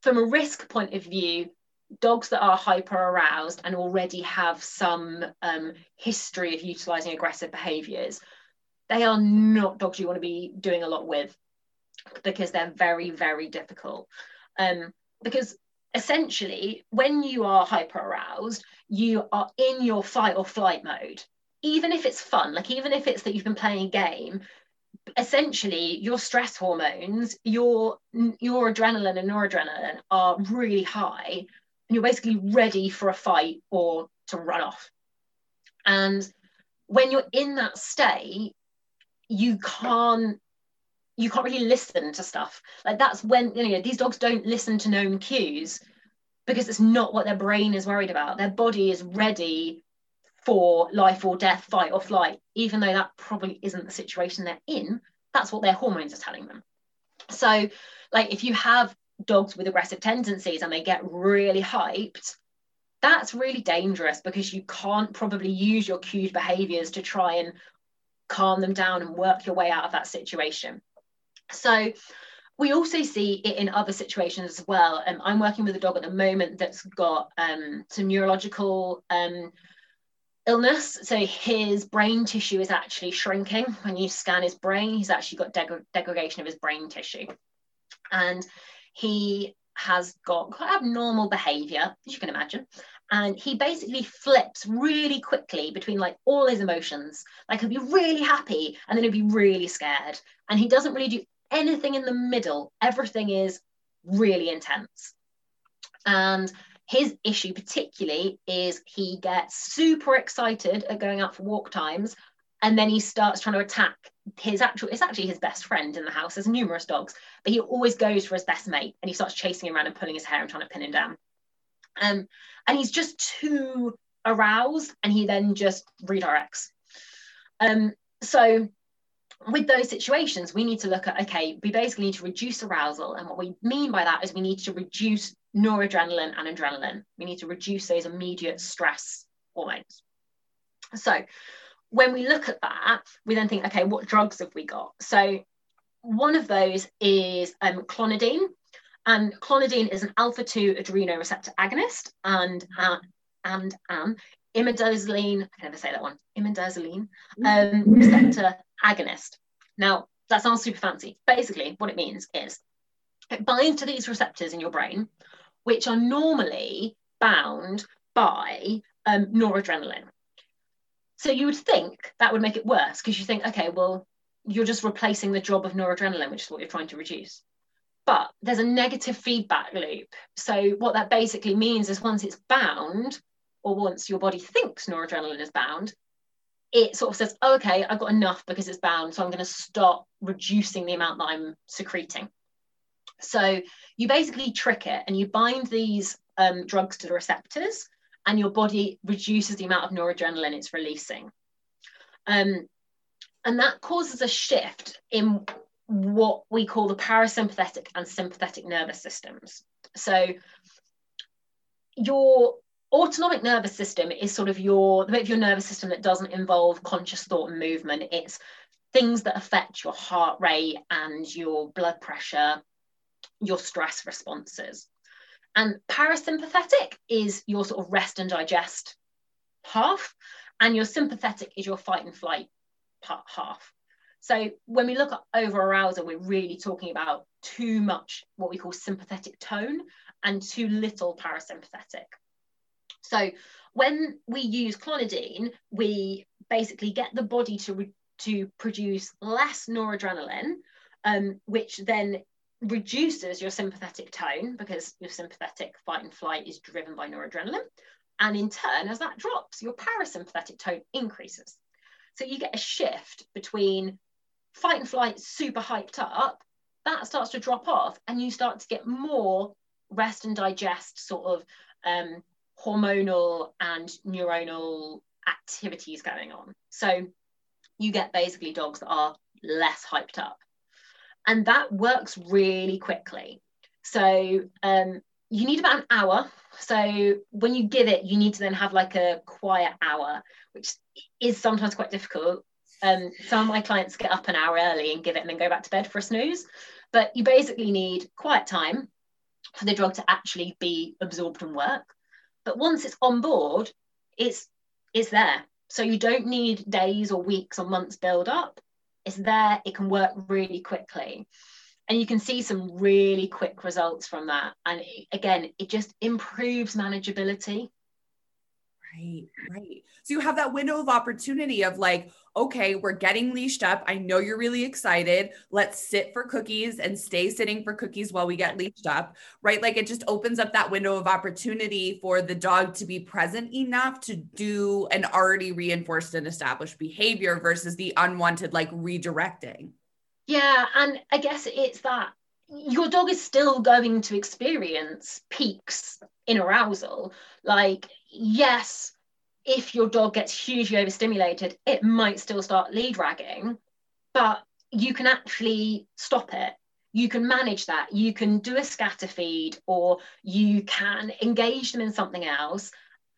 from a risk point of view, dogs that are hyper aroused and already have some um, history of utilizing aggressive behaviors they are not dogs you want to be doing a lot with because they're very, very difficult. Um, because essentially, when you are hyper aroused, you are in your fight or flight mode. Even if it's fun, like even if it's that you've been playing a game, essentially your stress hormones, your your adrenaline and noradrenaline are really high, and you're basically ready for a fight or to run off. And when you're in that state, you can't you can't really listen to stuff. Like that's when you know these dogs don't listen to known cues because it's not what their brain is worried about. Their body is ready for life or death fight or flight. Even though that probably isn't the situation they're in that's what their hormones are telling them. So like if you have dogs with aggressive tendencies and they get really hyped that's really dangerous because you can't probably use your cued behaviors to try and calm them down and work your way out of that situation. So we also see it in other situations as well. Um, I'm working with a dog at the moment that's got um, some neurological um, illness. So his brain tissue is actually shrinking. When you scan his brain, he's actually got deg- degradation of his brain tissue. And he has got quite abnormal behavior, as you can imagine. And he basically flips really quickly between like all his emotions. Like he'll be really happy and then he'll be really scared. And he doesn't really do anything in the middle. Everything is really intense. And his issue particularly is he gets super excited at going out for walk times and then he starts trying to attack his actual it's actually his best friend in the house there's numerous dogs but he always goes for his best mate and he starts chasing him around and pulling his hair and trying to pin him down um, and he's just too aroused and he then just redirects. Um, so with those situations, we need to look at okay, we basically need to reduce arousal. And what we mean by that is we need to reduce noradrenaline and adrenaline. We need to reduce those immediate stress hormones. So when we look at that, we then think, okay, what drugs have we got? So one of those is um, clonidine, and clonidine is an alpha 2 adrenoreceptor agonist and, uh, and an imidazoline, I can never say that one, imidazoline um, receptor agonist. Now, that sounds super fancy. Basically, what it means is it binds to these receptors in your brain, which are normally bound by um, noradrenaline. So you would think that would make it worse because you think, okay, well, you're just replacing the job of noradrenaline, which is what you're trying to reduce but there's a negative feedback loop. So what that basically means is once it's bound, or once your body thinks noradrenaline is bound, it sort of says, oh, okay, I've got enough because it's bound, so I'm going to stop reducing the amount that I'm secreting. So you basically trick it and you bind these um, drugs to the receptors, and your body reduces the amount of noradrenaline it's releasing. Um, and that causes a shift in what we call the parasympathetic and sympathetic nervous systems. So your autonomic nervous system is sort of your the bit of your nervous system that doesn't involve conscious thought and movement. It's things that affect your heart rate and your blood pressure, your stress responses. And parasympathetic is your sort of rest and digest half, and your sympathetic is your fight and flight half. So when we look at over arousal, we're really talking about too much what we call sympathetic tone and too little parasympathetic. So when we use clonidine, we basically get the body to, to produce less noradrenaline, um, which then reduces your sympathetic tone because your sympathetic fight and flight is driven by noradrenaline. And in turn, as that drops, your parasympathetic tone increases. So you get a shift between fight and flight super hyped up, that starts to drop off, and you start to get more rest and digest sort of um, hormonal and neuronal activities going on. So you get basically dogs that are less hyped up. And that works really quickly. So um, you need about an hour. So when you give it, you need to then have like a quiet hour, which is sometimes quite difficult. Um, some of my clients get up an hour early and give it and then go back to bed for a snooze. But you basically need quiet time for the drug to actually be absorbed and work. But once it's on board, it's it's there. So you don't need days or weeks or months build up. It's there. It can work really quickly. And you can see some really quick results from that. And again, it just improves manageability Right, right. So you have that window of opportunity of like, okay, we're getting leashed up. I know you're really excited. Let's sit for cookies and stay sitting for cookies while we get leashed up, right? Like it just opens up that window of opportunity for the dog to be present enough to do an already reinforced and established behavior versus the unwanted, like redirecting. Yeah. And I guess it's that your dog is still going to experience peaks in arousal. Like, yes, if your dog gets hugely overstimulated, it might still start lead ragging, but you can actually stop it. You can manage that. You can do a scatter feed or you can engage them in something else,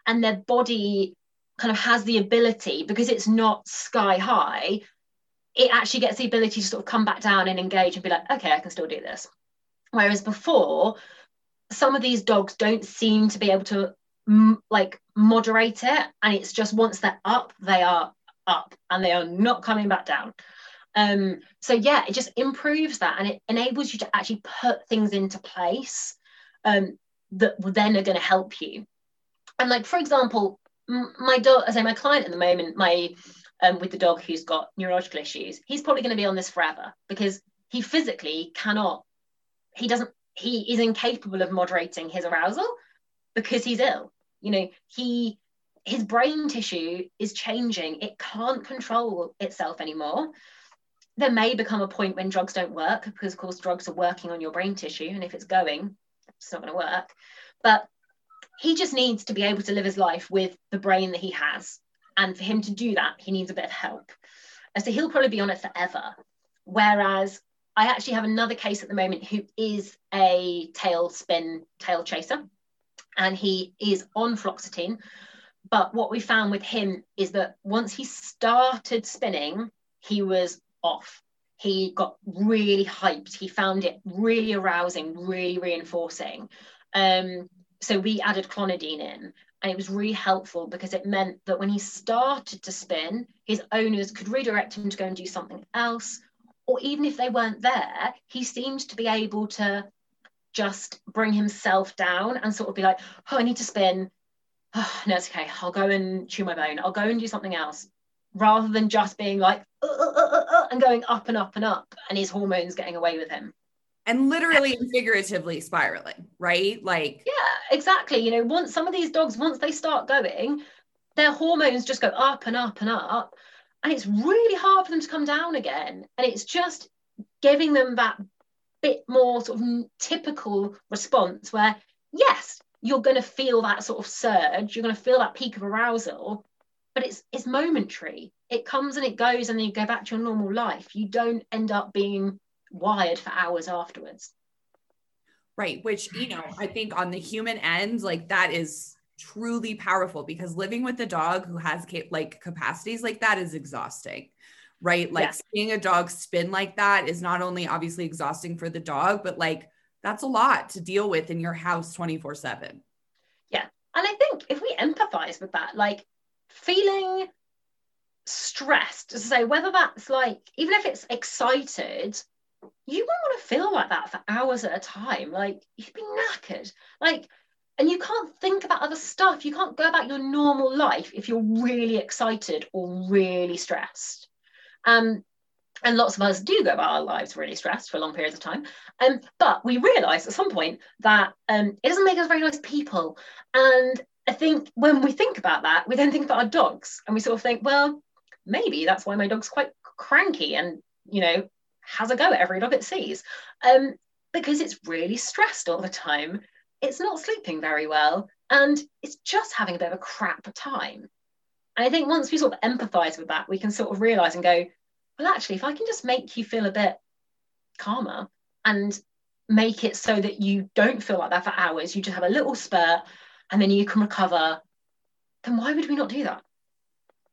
and their body kind of has the ability because it's not sky high. It actually gets the ability to sort of come back down and engage and be like, okay, I can still do this. Whereas before, some of these dogs don't seem to be able to like moderate it and it's just once they're up they are up and they are not coming back down. Um so yeah it just improves that and it enables you to actually put things into place um that then are going to help you. And like for example my dog I say my client at the moment my um with the dog who's got neurological issues he's probably going to be on this forever because he physically cannot he doesn't he is incapable of moderating his arousal because he's ill you know he his brain tissue is changing. It can't control itself anymore. There may become a point when drugs don't work because of course drugs are working on your brain tissue and if it's going it's not going to work. But he just needs to be able to live his life with the brain that he has. And for him to do that he needs a bit of help. And so he'll probably be on it forever. Whereas I actually have another case at the moment who is a tail spin tail chaser, and he is on fluoxetine. But what we found with him is that once he started spinning, he was off. He got really hyped. He found it really arousing, really reinforcing. Um, so we added clonidine in, and it was really helpful because it meant that when he started to spin, his owners could redirect him to go and do something else or even if they weren't there, he seemed to be able to just bring himself down and sort of be like, oh, I need to spin. Oh, no, it's okay. I'll go and chew my bone. I'll go and do something else. Rather than just being like, uh, uh, uh, uh and going up and up and up, and his hormones getting away with him. And literally and figuratively spiraling, right? Like, yeah, exactly. You know, once some of these dogs, once they start going, their hormones just go up and up and up and it's really hard for them to come down again and it's just giving them that bit more sort of typical response where yes you're going to feel that sort of surge you're going to feel that peak of arousal but it's it's momentary. It comes and it goes and then you go back to your normal life. You don't end up being wired for hours afterwards. Right which you know i think on the human end like that is truly powerful because living with a dog who has like capacities like that is exhausting right? Like yeah. seeing a dog spin like that is not only obviously exhausting for the dog but like that's a lot to deal with in your house 24 7 yeah. And i think if we empathize with that like feeling stressed to say whether that's like even if it's excited you won't want to feel like that for hours at a time. Like you'd be knackered. Like and you can't think about other stuff. You can't go about your normal life if you're really excited or really stressed um and lots of us do go about our lives really stressed for long periods of time. Um, but we realize at some point that um, it doesn't make us very nice people. And i think when we think about that we then think about our dogs and we sort of think well maybe that's why my dog's quite cranky and you know has a go at every dog it sees. Um, because it's really stressed all the time. It's not sleeping very well and it's just having a bit of a crap time and i think once we sort of empathize with that we can sort of realize and go well actually if i can just make you feel a bit calmer and make it so that you don't feel like that for hours you just have a little spurt and then you can recover then why would we not do that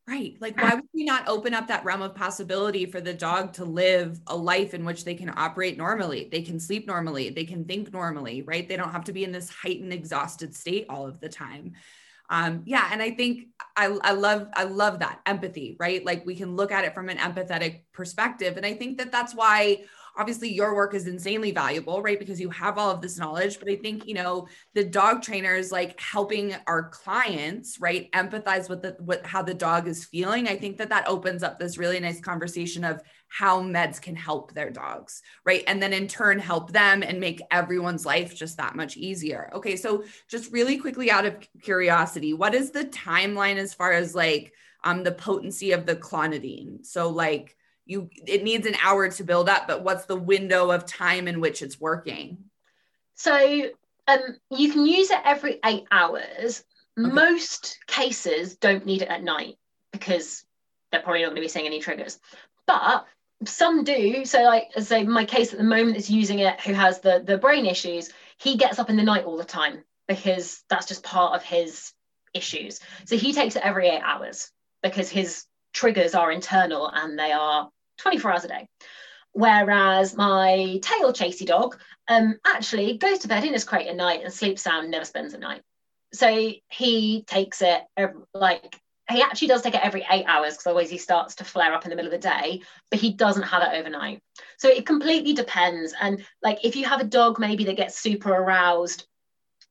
Right. Like, why would we not open up that realm of possibility for the dog to live a life in which they can operate normally? They can sleep normally, they can think normally, right? They don't have to be in this heightened, exhausted state all of the time. Um, yeah, and I think I, I love I love that empathy, right? Like we can look at it from an empathetic perspective, and I think that that's why obviously your work is insanely valuable, right? Because you have all of this knowledge. But I think, you know, the dog trainers like helping our clients, right, empathize with the with how the dog is feeling. I think that that opens up this really nice conversation of how meds can help their dogs, right? And then in turn help them and make everyone's life just that much easier. Okay, so just really quickly out of curiosity, what is the timeline as far as like um the potency of the clonidine? So like you it needs an hour to build up but what's the window of time in which it's working so um, you can use it every eight hours okay. most cases don't need it at night because they're probably not going to be seeing any triggers but some do so like so my case at the moment is using it who has the the brain issues he gets up in the night all the time because that's just part of his issues so he takes it every eight hours because his triggers are internal and they are 24 hours a day. Whereas my tail chasey dog um, actually goes to bed in his crate at night and sleeps sound, never spends a night. So he takes it every, like he actually does take it every eight hours because otherwise he starts to flare up in the middle of the day, but he doesn't have it overnight. So it completely depends. And like if you have a dog maybe that gets super aroused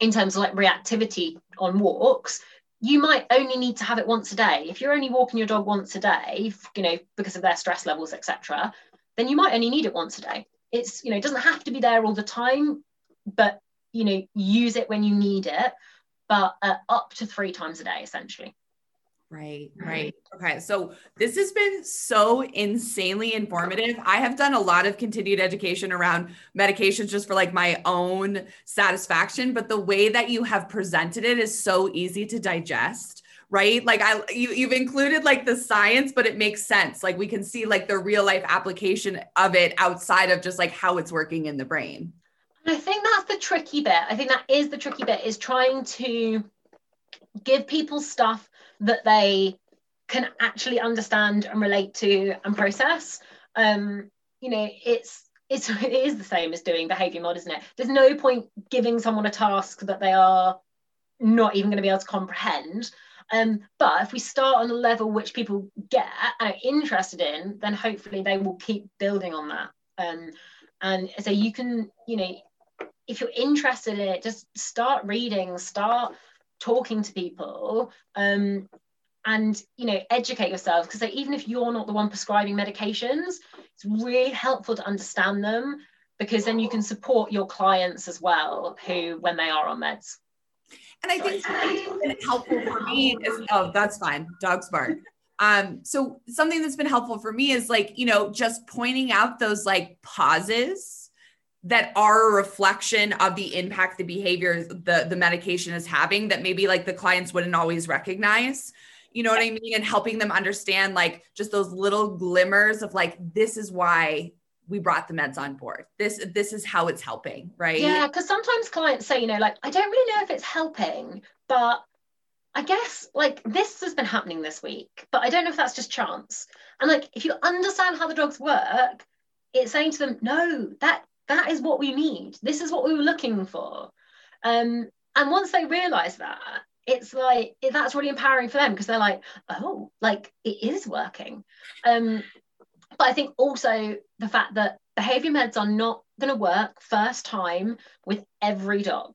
in terms of like reactivity on walks, you might only need to have it once a day. If you're only walking your dog once a day, you know, because of their stress levels, etc., then you might only need it once a day. It's, you know, it doesn't have to be there all the time, but you know, use it when you need it, but uh, up to three times a day, essentially. Right, right. Okay. So this has been so insanely informative. I have done a lot of continued education around medications just for like my own satisfaction, but the way that you have presented it is so easy to digest right like i you, you've included like the science but it makes sense like we can see like the real life application of it outside of just like how it's working in the brain i think that's the tricky bit i think that is the tricky bit is trying to give people stuff that they can actually understand and relate to and process. Um, you know, it's it's it is the same as doing behavior mod, isn't it? There's no point giving someone a task that they are not even going to be able to comprehend. Um, but if we start on a level which people get and are interested in, then hopefully they will keep building on that. Um, and so you can, you know, if you're interested in it, just start reading, start talking to people um, and you know educate yourself. Because like, even if you're not the one prescribing medications it's really helpful to understand them because then you can support your clients as well who when they are on meds. And i think something that's been helpful for me is oh that's fine. Dogs bark. Um so something that's been helpful for me is like you know just pointing out those like pauses that are a reflection of the impact the behavior the the medication is having that maybe like the clients wouldn't always recognize you know what i mean? And helping them understand like just those little glimmers of like this is why we brought the meds on board. This this is how it's helping right? Yeah because sometimes clients say you know like i don't really know if it's helping but I guess like this has been happening this week, but I don't know if that's just chance. And like if you understand how the drugs work, it's saying to them, no, that that is what we need. This is what we were looking for. Um, and once they realize that, it's like that's really empowering for them because they're like oh like it is working um but i think also the fact that behavior meds are not going to work first time with every dog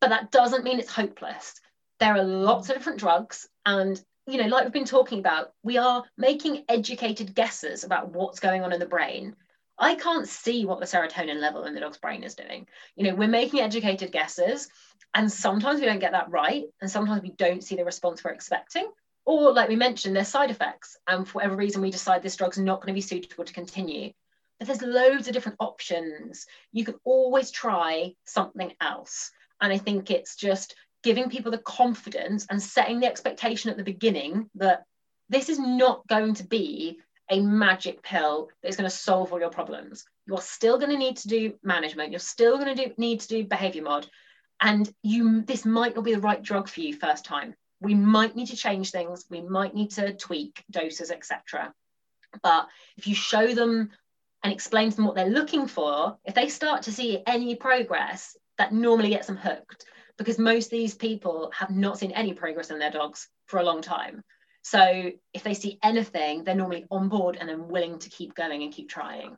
but that doesn't mean it's hopeless there are lots of different drugs and you know like we've been talking about we are making educated guesses about what's going on in the brain I can't see what the serotonin level in the dog's brain is doing. You know, we're making educated guesses, and sometimes we don't get that right, and sometimes we don't see the response we're expecting. Or, like we mentioned, there's side effects, and for whatever reason, we decide this drug's not going to be suitable to continue. But there's loads of different options. You can always try something else. And I think it's just giving people the confidence and setting the expectation at the beginning that this is not going to be a magic pill that is going to solve all your problems. You're still going to need to do management. You're still going to do, need to do behavior mod. And you this might not be the right drug for you first time. We might need to change things. We might need to tweak doses, etc. But if you show them and explain to them what they're looking for, if they start to see any progress, that normally gets them hooked because most of these people have not seen any progress in their dogs for a long time. So if they see anything, they're normally on board and then willing to keep going and keep trying.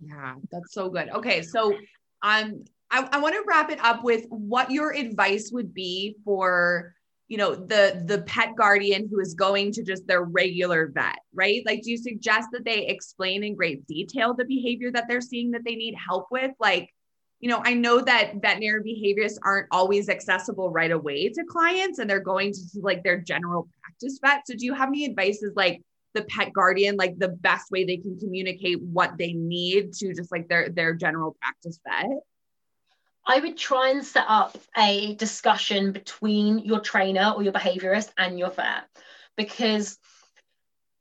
Yeah, that's so good. Okay, so um, I, I want to wrap it up with what your advice would be for you know the the pet guardian who is going to just their regular vet right like do you suggest that they explain in great detail the behavior that they're seeing that they need help with like you know, I know that veterinary behaviorists aren't always accessible right away to clients and they're going to like their general practice vet. So do you have any advice as like the pet guardian, like the best way they can communicate what they need to just like their their general practice vet? I would try and set up a discussion between your trainer or your behaviorist and your vet because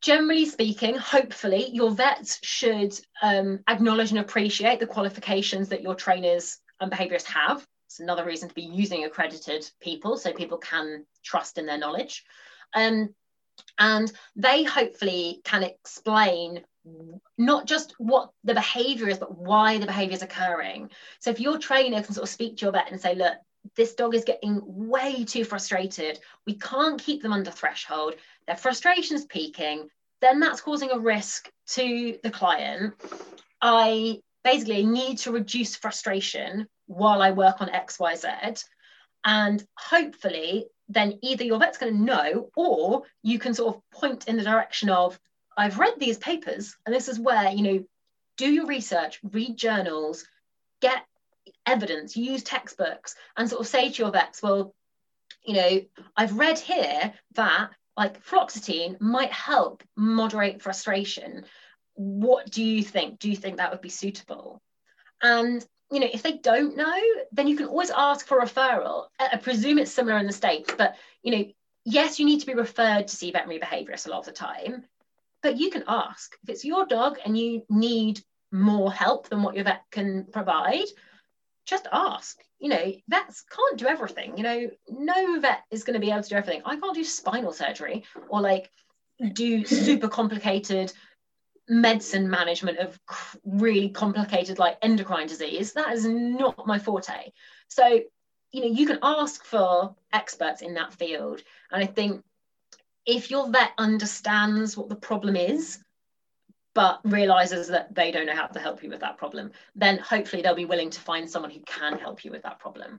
generally speaking, hopefully, your vets should um, acknowledge and appreciate the qualifications that your trainers and behaviorists have. It's another reason to be using accredited people so people can trust in their knowledge. Um, and they hopefully can explain not just what the behavior is, but why the behavior is occurring. So if your trainer can sort of speak to your vet and say, look, this dog is getting way too frustrated. We can't keep them under threshold their frustration's peaking, then that's causing a risk to the client. I basically need to reduce frustration while I work on XYZ. And hopefully, then either your vet's going to know, or you can sort of point in the direction of, I've read these papers, and this is where, you know, do your research, read journals, get evidence, use textbooks, and sort of say to your vets, well, you know, I've read here that like fluoxetine might help moderate frustration. What do you think? Do you think that would be suitable? And you know, if they don't know, then you can always ask for referral. I presume it's similar in the States, but you know, yes, you need to be referred to see veterinary behaviorists a lot of the time, but you can ask. If it's your dog and you need more help than what your vet can provide, just ask you know, vets can't do everything. You know, no vet is going to be able to do everything. I can't do spinal surgery or like do super complicated medicine management of really complicated like endocrine disease. That is not my forte. So, you know, you can ask for experts in that field. And I think if your vet understands what the problem is but realizes that they don't know how to help you with that problem, then hopefully they'll be willing to find someone who can help you with that problem.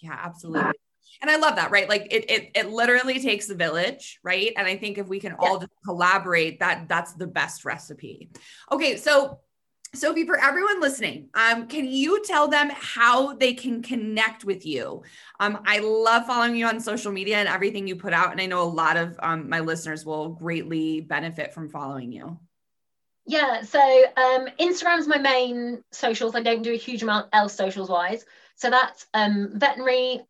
Yeah, absolutely. And I love that, right? Like it, it, it literally takes a village, right? And I think if we can yeah. all just collaborate, that that's the best recipe. Okay, so Sophie, for everyone listening, um, can you tell them how they can connect with you? Um, I love following you on social media and everything you put out, and I know a lot of um, my listeners will greatly benefit from following you. Yeah, so um, Instagram's my main socials. I don't do a huge amount else socials wise. So that's um, veterinary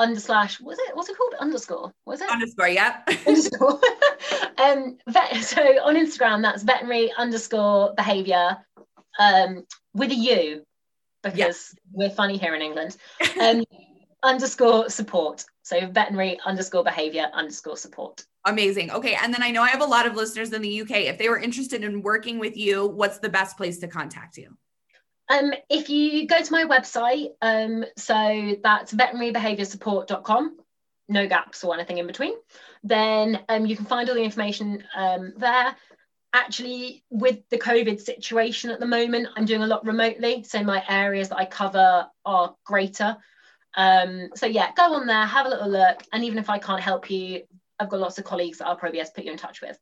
underslash. Was it? What's it called? Underscore. Was it? Underscore. Yeah. underscore. um, vet, so on Instagram, that's veterinary underscore behavior um, with a U because we're funny here in England. Um, underscore support. So veterinary underscore behavior underscore support. Amazing. Okay. And then I know I have a lot of listeners in the UK. If they were interested in working with you, what's the best place to contact you? Um, if you go to my website, um, so that's veterinarybehavioursupport.com. no gaps or anything in between, then um, you can find all the information um, there. Actually, with the COVID situation at the moment, I'm doing a lot remotely. So my areas that I cover are greater. Um, so yeah, go on there, have a little look. And even if I can't help you, I've got lots of colleagues that I'll probably be able to put you in touch with.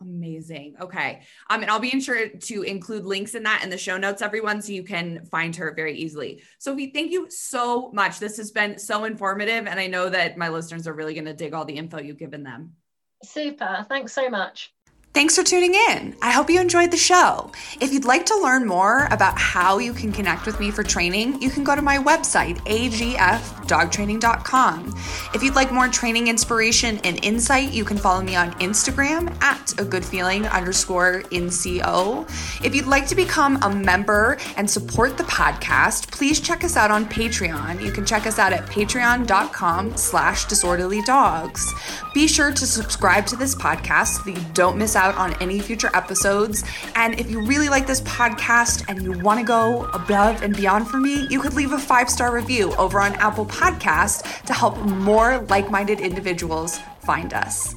Amazing. Okay. Um, and I'll be sure to include links in that in the show notes, everyone, so you can find her very easily. Sophie, thank you so much. This has been so informative. And I know that my listeners are really going to dig all the info you've given them. Super. Thanks so much. Thanks for tuning in. I hope you enjoyed the show. If you'd like to learn more about how you can connect with me for training, you can go to my website, agfdogtraining.com. If you'd like more training inspiration and insight, you can follow me on Instagram at a good feeling underscore NCO. If you'd like to become a member and support the podcast, please check us out on Patreon. You can check us out at patreon.com slash disorderly dogs. Be sure to subscribe to this podcast so that you don't miss out on any future episodes. And if you really like this podcast and you want to go above and beyond for me, you could leave a five star review over on Apple Podcast to help more like minded individuals find us.